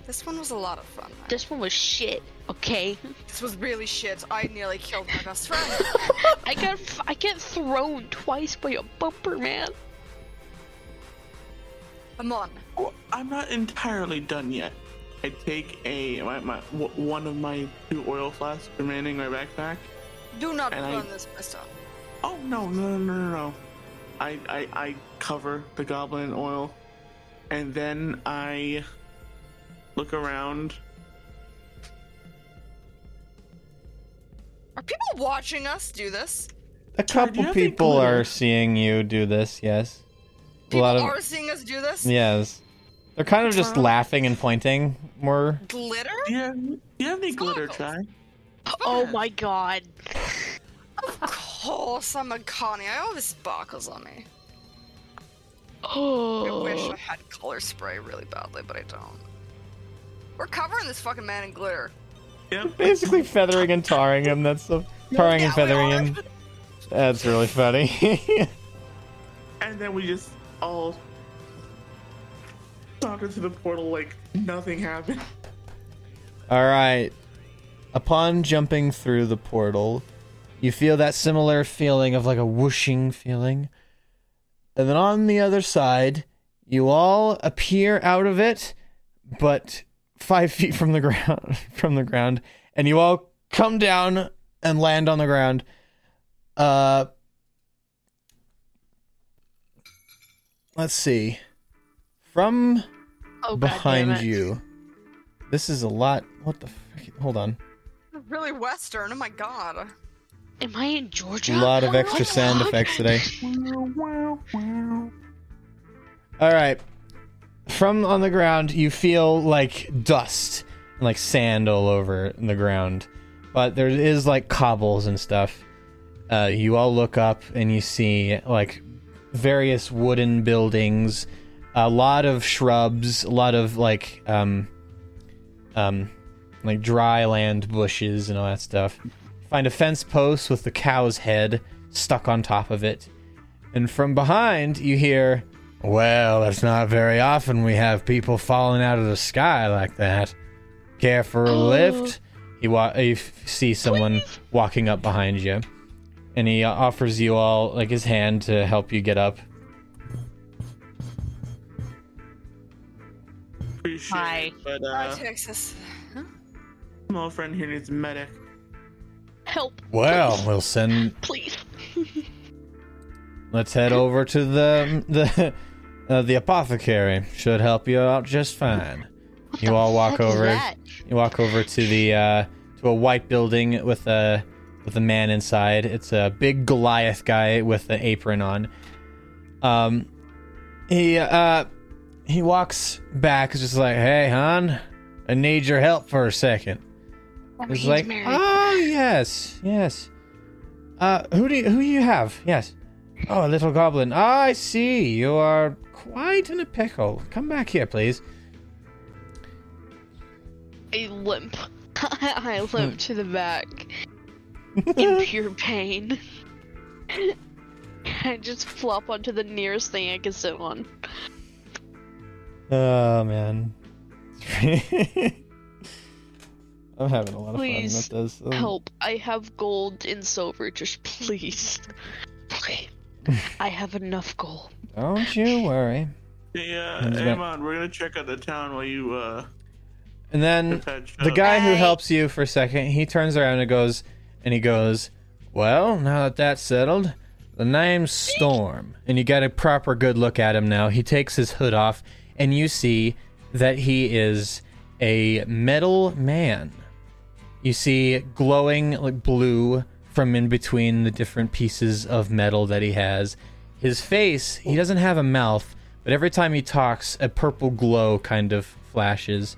This one was a lot of fun. man. this one was shit. Okay, This was really shit. I nearly killed my best friend. (laughs) I got, I get thrown twice by a bumper man. Come on. Oh, I'm not entirely done yet. I take a my, my w- one of my two oil flasks remaining in my backpack. Do not And I- burn this, mister. Oh no no no no no! no. I, I I cover the goblin in oil, and then I look around. Are people watching us do this? A Chad, do you couple have any people glitter? are seeing you do this. Yes. A People lot of are seeing us do this? yes. They're kind of just Huh? laughing and pointing more. Glitter? Do you have, do you have any glitter, Sparkles. Chai? Oh my god. Of course, I'm a Connie. I always sparkles on me. Oh. I wish Oh. I had color spray really badly, but I don't. We're covering this fucking man in glitter. Yep. (laughs) Basically feathering and tarring him. That's the tarring and feathering him. That's really funny. (laughs) And then we just all stalk into the portal like nothing happened. All right. Upon jumping through the portal, you feel that similar feeling of like a whooshing feeling. And then on the other side, you all appear out of it, but five feet from the ground (laughs) from the ground, and you all come down and land on the ground. Uh let's see. From Oh, behind you. This is a lot. What the? Frick? Hold on. Really western. Oh my god. Am I in Georgia? A lot of extra my sound God. effects today. (laughs) All right. From on the ground, you feel like dust and like sand all over the ground, but there is like cobbles and stuff. Uh, you all look up and you see like various wooden buildings, a lot of shrubs, a lot of like um, um, like dry land bushes and all that stuff. Find a fence post with the cow's head stuck on top of it. And from behind, you hear, Well, it's not very often we have people falling out of the sky like that. Care for a Oh. lift? You, wa- you see someone walking up behind you. And he offers you all, like, his hand to help you get up. Appreciate Hi. it, but Hi, uh, Texas. my old friend here needs a medic. Help, Well, we'll send. (laughs) please. (laughs) Let's head over to the the uh, the apothecary. Should help you out just fine. You all walk over. You walk over to the uh, to a white building with a with a man inside. It's a big Goliath guy with an apron on. Um, he uh he walks back. Just like, hey, hon, I need your help for a second. He's He's like, married. oh yes, yes. Uh, who do you, who do you have? Yes. Oh, a little goblin. Ah, I see. You are quite in a pickle. Come back here, please. (laughs) I limp. I limp to the back (laughs) in pure pain. (laughs) I just flop onto the nearest thing I can sit on. Oh man. I'm having a lot of Please, fun with this. Um, Help! I have gold and silver. Just please, please. I have enough gold. Don't you worry. Hey, uh, Who's that? Amon, we're gonna check out the town while you uh And then the guy who helps you for a second, he turns around and goes, and he goes, "Well, now that that's settled, the name's Storm." And you got a proper good look at him now. He takes his hood off, and you see that he is a metal man. You see glowing like blue from in between the different pieces of metal that he has. His face, he doesn't have a mouth, but every time he talks, a purple glow kind of flashes.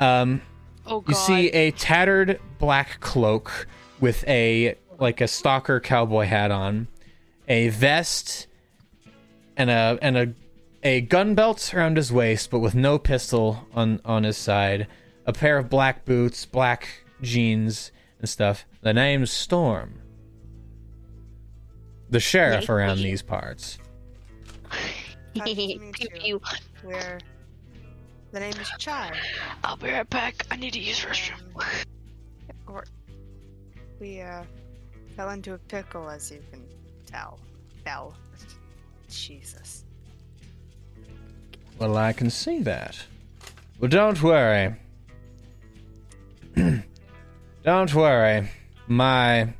Um, Oh god. you see a tattered black cloak with a like a stalker cowboy hat on, a vest, and a and a a gun belt around his waist, but with no pistol on on his side. A pair of black boots, black jeans, and stuff. The name's Storm. The sheriff Yay. around these parts. Nice Pew, you. pew. Where the name is Chai. I'll be right back. I need to use restroom. we're- We uh fell into a pickle, as you can tell. Tell. Jesus. Well, I can see that. Well, don't worry. (clears throat) don't worry. My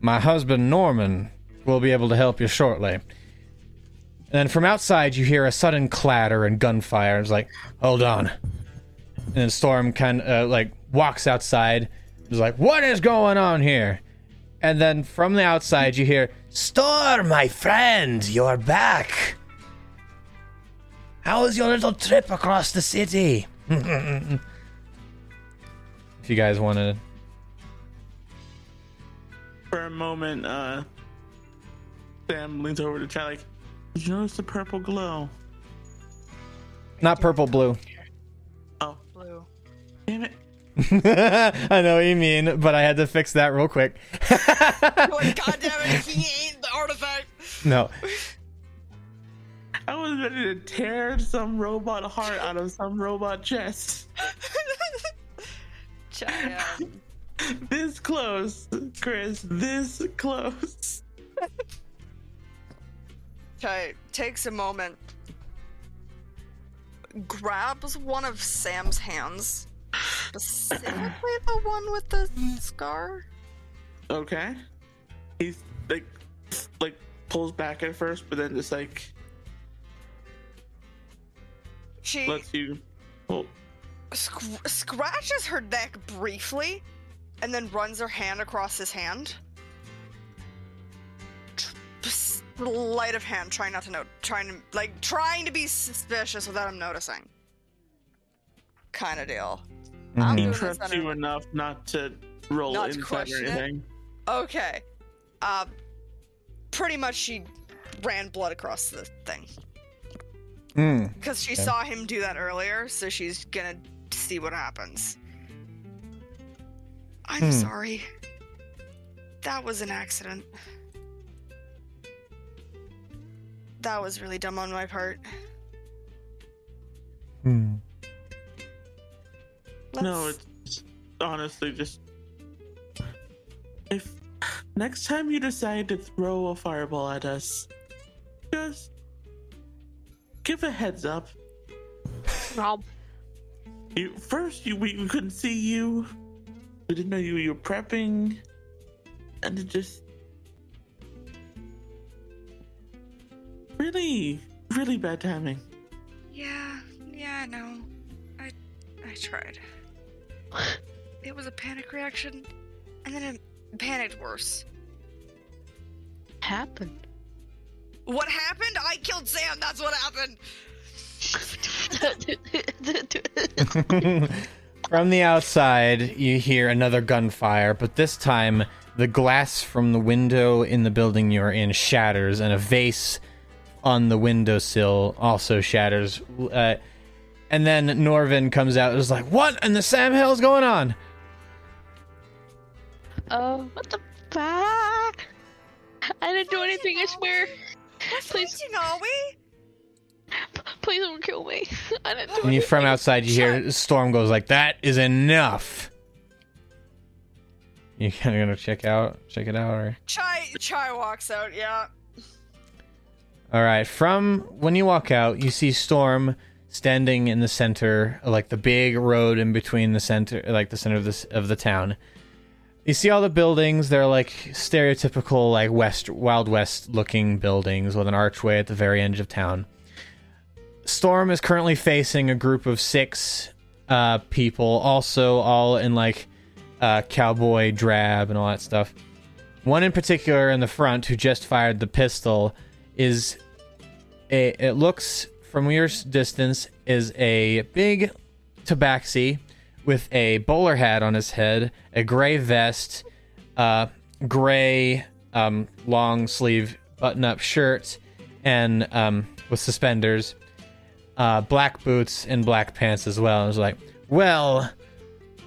my husband Norman will be able to help you shortly. And then from outside, you hear a sudden clatter and gunfire. It's like, hold on. And then Storm kind of uh, like walks outside. It's like, what is going on here? And then from the outside, you hear, Storm, my friend, you're back. How was your little trip across the city? (laughs) if you guys want to For a moment, uh Sam leans over to Chai like, Did you notice the purple glow? Not purple, blue. Oh, Blue. damn it. (laughs) I know what you mean, but I had to fix that real quick. You're (laughs) like, (laughs) God damn it, he ain't the artifact. no. I was ready to tear some robot heart out of some robot chest. Chai, (laughs) This close, Chris. This close. Chai takes a moment, grabs one of Sam's hands, specifically the one with the scar. Okay. He's like, like pulls back at first, but then just like She lets you. Oh, sc- scratches her neck briefly, and then runs her hand across his hand. Tr- Sleight of hand, trying not to note, trying to like trying to be suspicious without him noticing. Kind of deal. I'm Mhm. doing this trust under- you enough not to roll Not to or question it? Okay. Uh, pretty much she ran blood across the thing Hmm. because she Okay. saw him do that earlier, so she's gonna see what happens. I'm Hmm. sorry. That was an accident. That was really dumb on my part. Hmm. No, Let's- it's honestly just if next time you decide to throw a fireball at us, just give a heads up. Rob, You first, you we, we couldn't see you. We didn't know you, you were prepping, and it just really, really bad timing. Yeah, yeah, I know. I I tried. (laughs) It was a panic reaction, and then it panicked worse. happened. What happened? I killed Sam. That's what happened. (laughs) (laughs) From the outside, you hear another gunfire, but this time the glass from the window in the building you're in shatters, and a vase on the windowsill also shatters. Uh, and then Norvin comes out and is like, What in the Sam hell's going on? uh, what the fuck? I didn't do anything, I swear. Please, Fighting, are we? Please don't kill me. (laughs) I didn't do And you anything. from outside, you hear Storm goes like, That is enough. You kind (laughs) of gonna check out, check it out, or Chai Chai walks out. Yeah. All right. From when you walk out, you see Storm standing in the center, like the big road in between the center, like the center of this of the town. You see all the buildings. They're like stereotypical, like West Wild West looking buildings with an archway at the very end of town. Storm is currently facing a group of six uh, people, also all in like uh, cowboy drab and all that stuff. One in particular in the front who just fired the pistol is a it looks from your distance is a big tabaxi with a bowler hat on his head, a gray vest, uh, gray um, long sleeve button up shirt, and um, with suspenders, uh, black boots and black pants as well. I was like, well,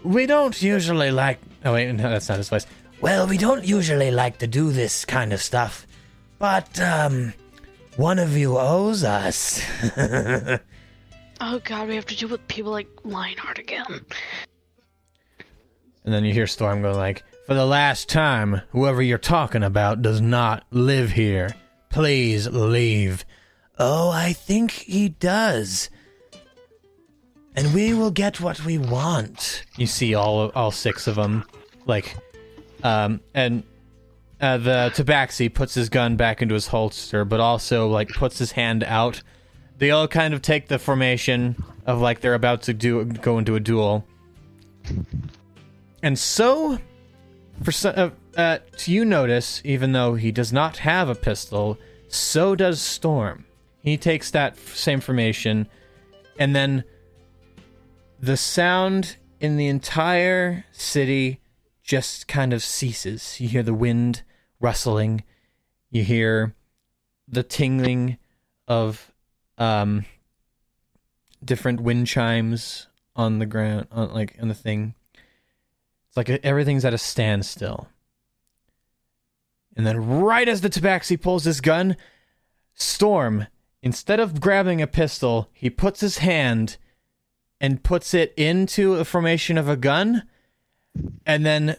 we don't usually like. Oh wait, no, that's not his voice. Well, we don't usually like to do this kind of stuff, but, um, one of you owes us. Oh god, we have to deal with people like Lionheart again. And then you hear Storm go like, "For the last time, whoever you're talking about does not live here. Please leave." Oh, I think he does. And we will get what we want. You see all all six of them, like, um, and uh, the Tabaxi puts his gun back into his holster, but also like puts his hand out. They all kind of take the formation of like they're about to do go into a duel. And so, for some, uh, uh, you notice, even though he does not have a pistol, so does Storm. He takes that same formation, and then the sound in the entire city just kind of ceases. You hear the wind rustling. You hear the tingling of um different wind chimes on the ground on like on the thing. It's like everything's at a standstill. And then right as the tabaxi pulls his gun, Storm instead of grabbing a pistol, he puts his hand and puts it into a formation of a gun, and then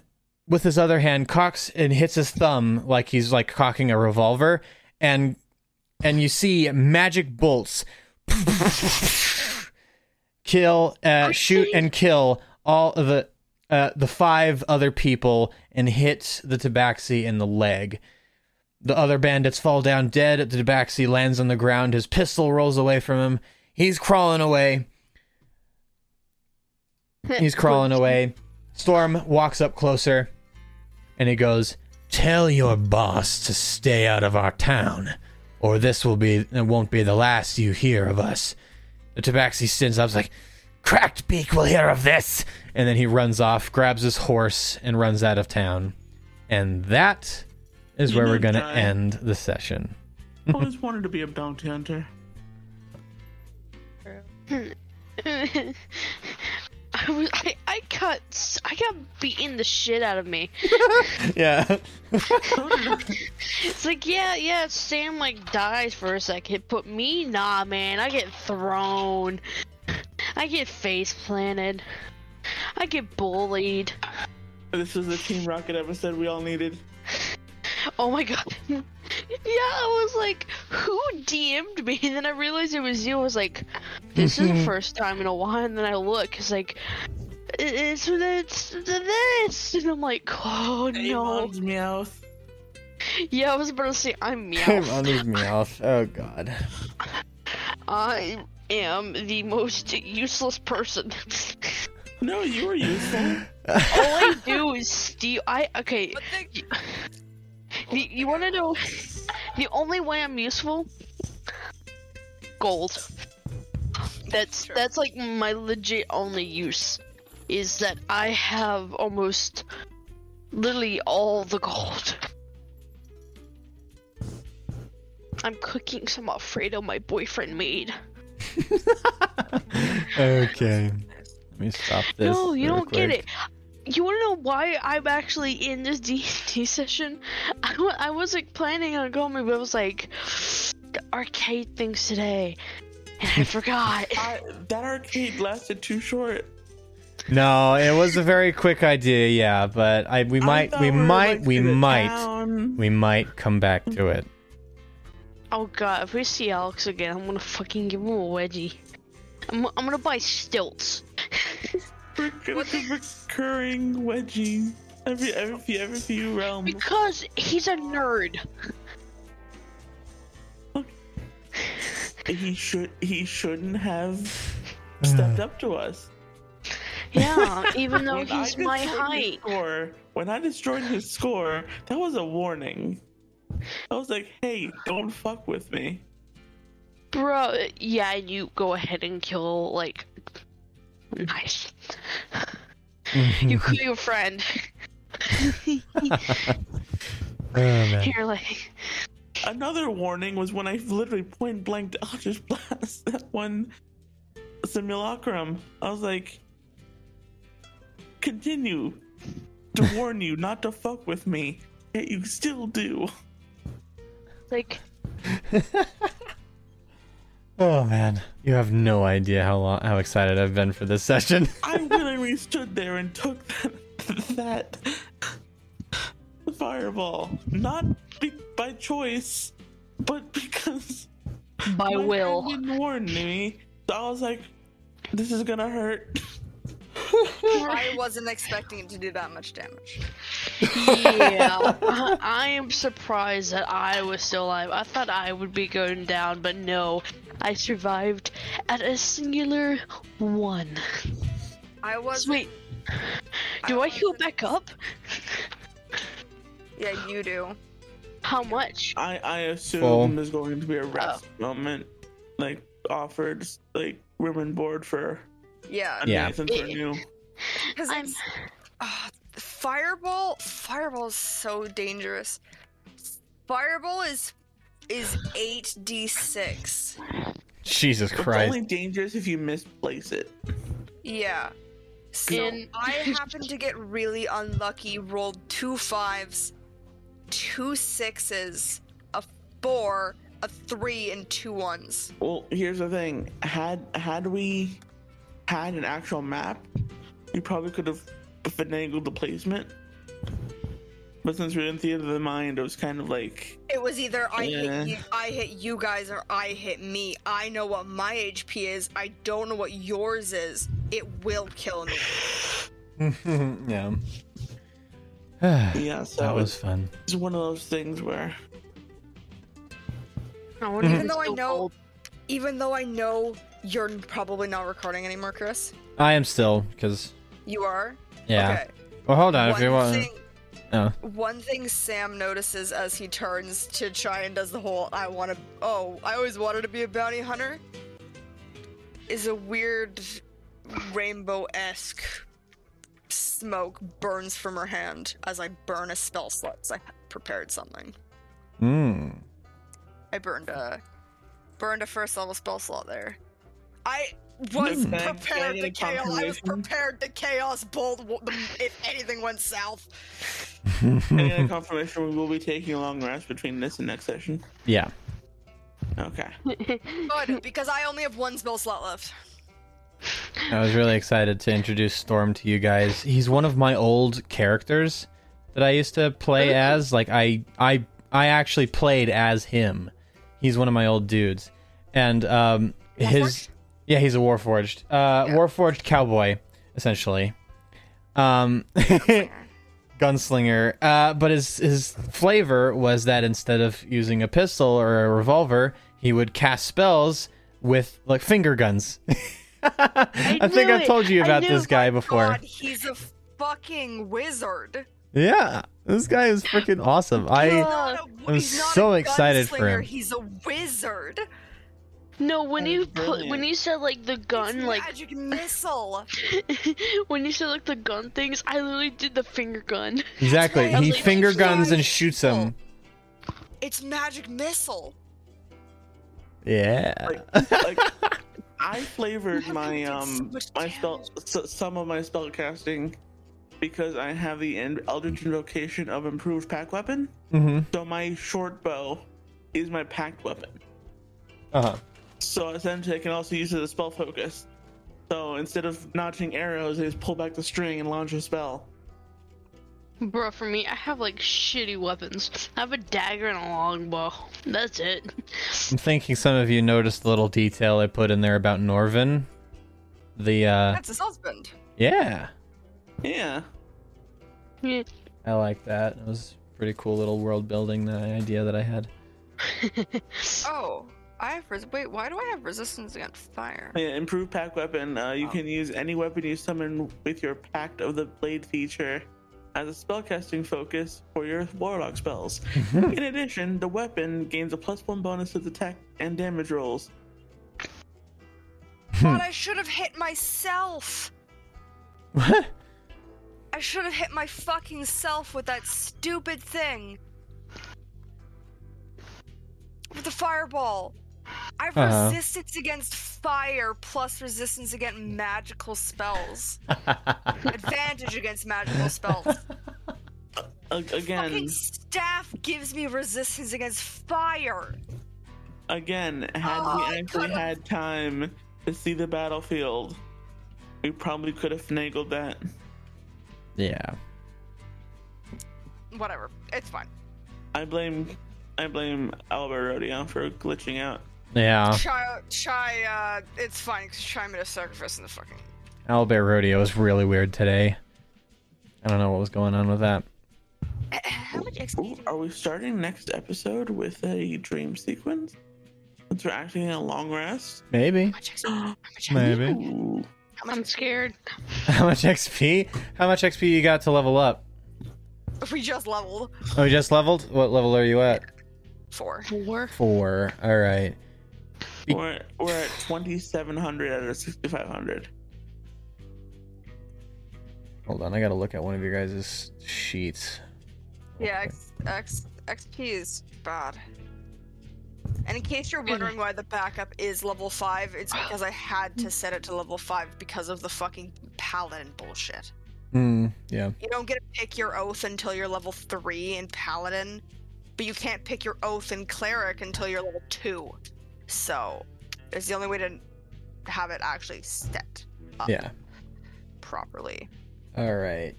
with his other hand cocks and hits his thumb like he's like cocking a revolver, and and you see magic bolts kill, uh, shoot, and kill all of the uh, the five other people and hit the tabaxi in the leg. The other bandits fall down dead. The tabaxi lands on the ground. His pistol rolls away from him. He's crawling away. He's crawling (laughs) away. Storm walks up closer and he goes, Tell your boss to stay out of our town, or this will be it won't be the last you hear of us. The tabaxi stands up, like, Cracked beak will hear of this. And then he runs off, grabs his horse, and runs out of town. And that is where we're gonna die. end the session. I (laughs) always wanted to be a bounty hunter. (laughs) I was I, I got s- I got beaten the shit out of me. (laughs) Yeah. It's like yeah yeah Sam like dies for a second, but me nah man I get thrown, I get face planted, I get bullied. This was the Team Rocket episode we all needed. (laughs) Oh my god. yeah, I was like, who DM'd me? And then I realized it was you. I was like, this is the (laughs) first time in a while. And then I look, it's like, it's it's this, and I'm like, oh no. Amon's Meowth. Yeah, I was about to say I'm (laughs) Came meow. on his mouth. Oh god. I am the most useless person. No, you are useful. All I do is steal. I okay. But the, You, you want to know the only way I'm useful? Gold. That's Sure. that's like my legit only use is that I have almost literally all the gold. I'm cooking some Alfredo my boyfriend made. (laughs) Okay. Let me stop this. no, you don't get it. You want to know why I'm actually in this (laughs) D&D session? I, I wasn't planning on going, but I was like, the arcade things today, and I (laughs) forgot. I, that arcade lasted too short. No, it was a very quick idea, yeah, but I we might thought we were, might we might town. we might come back to it. oh god, if we see Alex again, I'm gonna fucking give him a wedgie. I'm, I'm gonna buy stilts. (laughs) We're gonna be recurring wedgie every every few every few realms. Because he's a nerd. He should he shouldn't have uh. stepped up to us. Yeah, (laughs) even though When he's my height. Score, when I destroyed his score, that was a warning. I was like, "Hey, don't fuck with me." Bro, yeah, and you go ahead and kill, like. Nice. (laughs) you kill your friend. Oh man. You're like. Another warning was when I literally point blank Eldritch Blast (laughs) that one simulacrum. I was like, continue to (laughs) warn you not to fuck with me. Yet you still do. Like, Oh man, you have no idea how long, how excited I've been for this (laughs) session. I willingly stood there and took that, that fireball. Not be, by choice, but because by my will. friend didn't warn me. So I was like, this is gonna hurt. (laughs) I wasn't expecting it to do that much damage. yeah. (laughs) I, I am surprised that I was still alive. I thought I would be going down, but no. I survived at a singular one. I was. Sweet. Do I heal back up? Yeah, you do. How much? I, I assume Full. there's going to be a rest moment, like offered, like room and board for Yeah. a Yeah. Nathan for new. Because (laughs) I'm. Ah, fireball. Fireball is so dangerous. Fireball is is eight d six. Jesus Christ. It's only dangerous if you misplace it. Yeah. So In- I (laughs) happened to get really unlucky. Rolled two fives, two sixes, a four, a three and two ones. Well, here's the thing. Had had we had an actual map, we probably could have finagled the placement. But since we're in theater of the mind, it was kind of like It was either I Yeah. hit you, I hit you guys, or I hit me. I know what my HP is. I don't know what yours is. It will kill me. (laughs) yeah. (sighs) yeah. So that was fun. it's one of those things where I wonder if Even though I know, cold. even though I know you're probably not recording anymore, Chris. I am still because You are. yeah. Okay. Well, hold on. if you want, thing, oh, one thing Sam notices as he turns to try and does the whole "I want to," oh, I always wanted to be a bounty hunter, is a weird rainbow-esque smoke burns from her hand as I burn a spell slot. I prepared something. mm. I burned a burned a first level spell slot there. I was Can I- prepared to chaos. I was prepared to chaos bolt if anything went south. any other (laughs) confirmation we will be taking a long rest between this and next session. yeah. Okay. (laughs) Good, because I only have one spell slot left. I was really excited to introduce Storm to you guys. He's one of my old characters that I used to play as. Like I I I actually played as him. He's one of my old dudes. And um his yeah, he's a Warforged. Uh Warforged cowboy essentially. Um (laughs) gunslinger. Uh but his his flavor was that instead of using a pistol or a revolver, he would cast spells with like finger guns. (laughs) I, think knew I've told you about this guy before. God, he's a fucking wizard. Yeah, this guy is (laughs) freaking awesome. I not a- I'm so excited for him. He's a wizard. No, when you put when you said like the gun It's like magic missile. (laughs) when you said like the gun things, I literally did the finger gun. (laughs) exactly. He I'm finger guns and shoots them. It's magic missile. Yeah. Like, (laughs) like I flavored my can so um my spell s- some of my spell casting because I have the en- Eldritch Invocation of improved pact weapon. mm-hmm. So my short bow is my pact weapon. Uh huh. So essentially, I can also use it as spell focus. So instead of notching arrows, I just pull back the string and launch a spell. Bro, for me, I have like shitty weapons. I have a dagger and a longbow. That's it. I'm thinking some of you noticed the little detail I put in there about Norvin. The uh, That's his husband. yeah, Yeah. Yeah. I like that. It was pretty cool little world building. The idea that I had. (laughs) Oh, I have res- wait. Why do I have resistance against fire? Yeah, improved pact weapon. Uh, you Oh. can use any weapon you summon with your Pact of the Blade feature as a spellcasting focus for your warlock spells. (laughs) In addition, the weapon gains a plus one bonus to attack and damage rolls. God, I should have hit myself. What? I should have hit my fucking self with that stupid thing. With the fireball. I have Uh-huh. resistance against fire plus resistance against magical spells. (laughs) Advantage against magical spells. (laughs) Again, Fucking staff gives me resistance against fire. again, had Oh, we actually could've- had time to see the battlefield, we probably could have finagled that. yeah. Whatever. It's fine. I blame, I blame Owlbear Rodeo for glitching out. Yeah. Chai, Chai, uh, it's fine because Chai made a sacrifice in the fucking. Owlbear Rodeo was really weird today. I don't know what was going on with that. (clears throat) How much XP? Are we starting next episode with a dream sequence? Since we're actually in a long rest. Maybe. How much XP? How much XP? Maybe. Ooh. How much I'm scared. (laughs) How much XP? How much XP you got to level up? We just leveled Oh, you just leveled? What level are you at? four. Four. Four. All right. Be- (laughs) We're, we're at 2700 out of 6500. Hold on, I gotta look at one of your guys' sheets. Yeah, X, X, XP is bad. And in case you're wondering why the backup is level 5, it's because I had to set it to level 5 because of the fucking paladin bullshit. Hmm. Yeah. You don't get to pick your oath until you're level 3 in paladin. but you can't pick your oath in cleric until you're level two. So it's the only way to have it actually set up Yeah. properly. All right.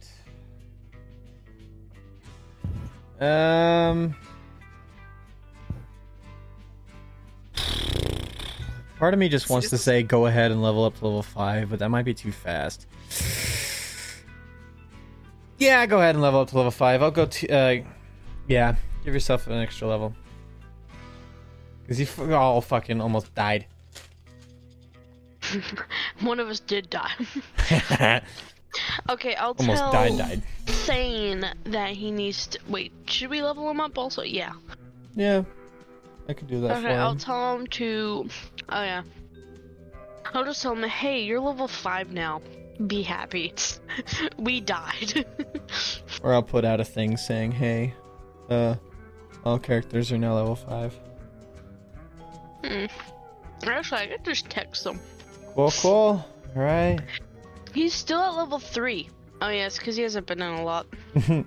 Um. Part of me just wants to say go ahead and level up to level 5, but that might be too fast. Yeah, go ahead and level up to level 5. I'll go to. Uh, yeah, give yourself an extra level. Because he f- all fucking almost died. (laughs) One of us did die. (laughs) okay, I'll almost tell died, died. Thane that he needs to. Wait, should we level him up also? Yeah. Yeah, I could do that for Okay, I'll tell him to. Oh yeah. I'll just tell him, hey, you're level five now. Be happy. (laughs) we died. Or I'll put out a thing saying, hey, uh, all characters are now level 5. Hmm. Actually, I could just text him. Cool, cool. Alright. He's still at level three. Oh yes, because he hasn't been in a lot. (laughs)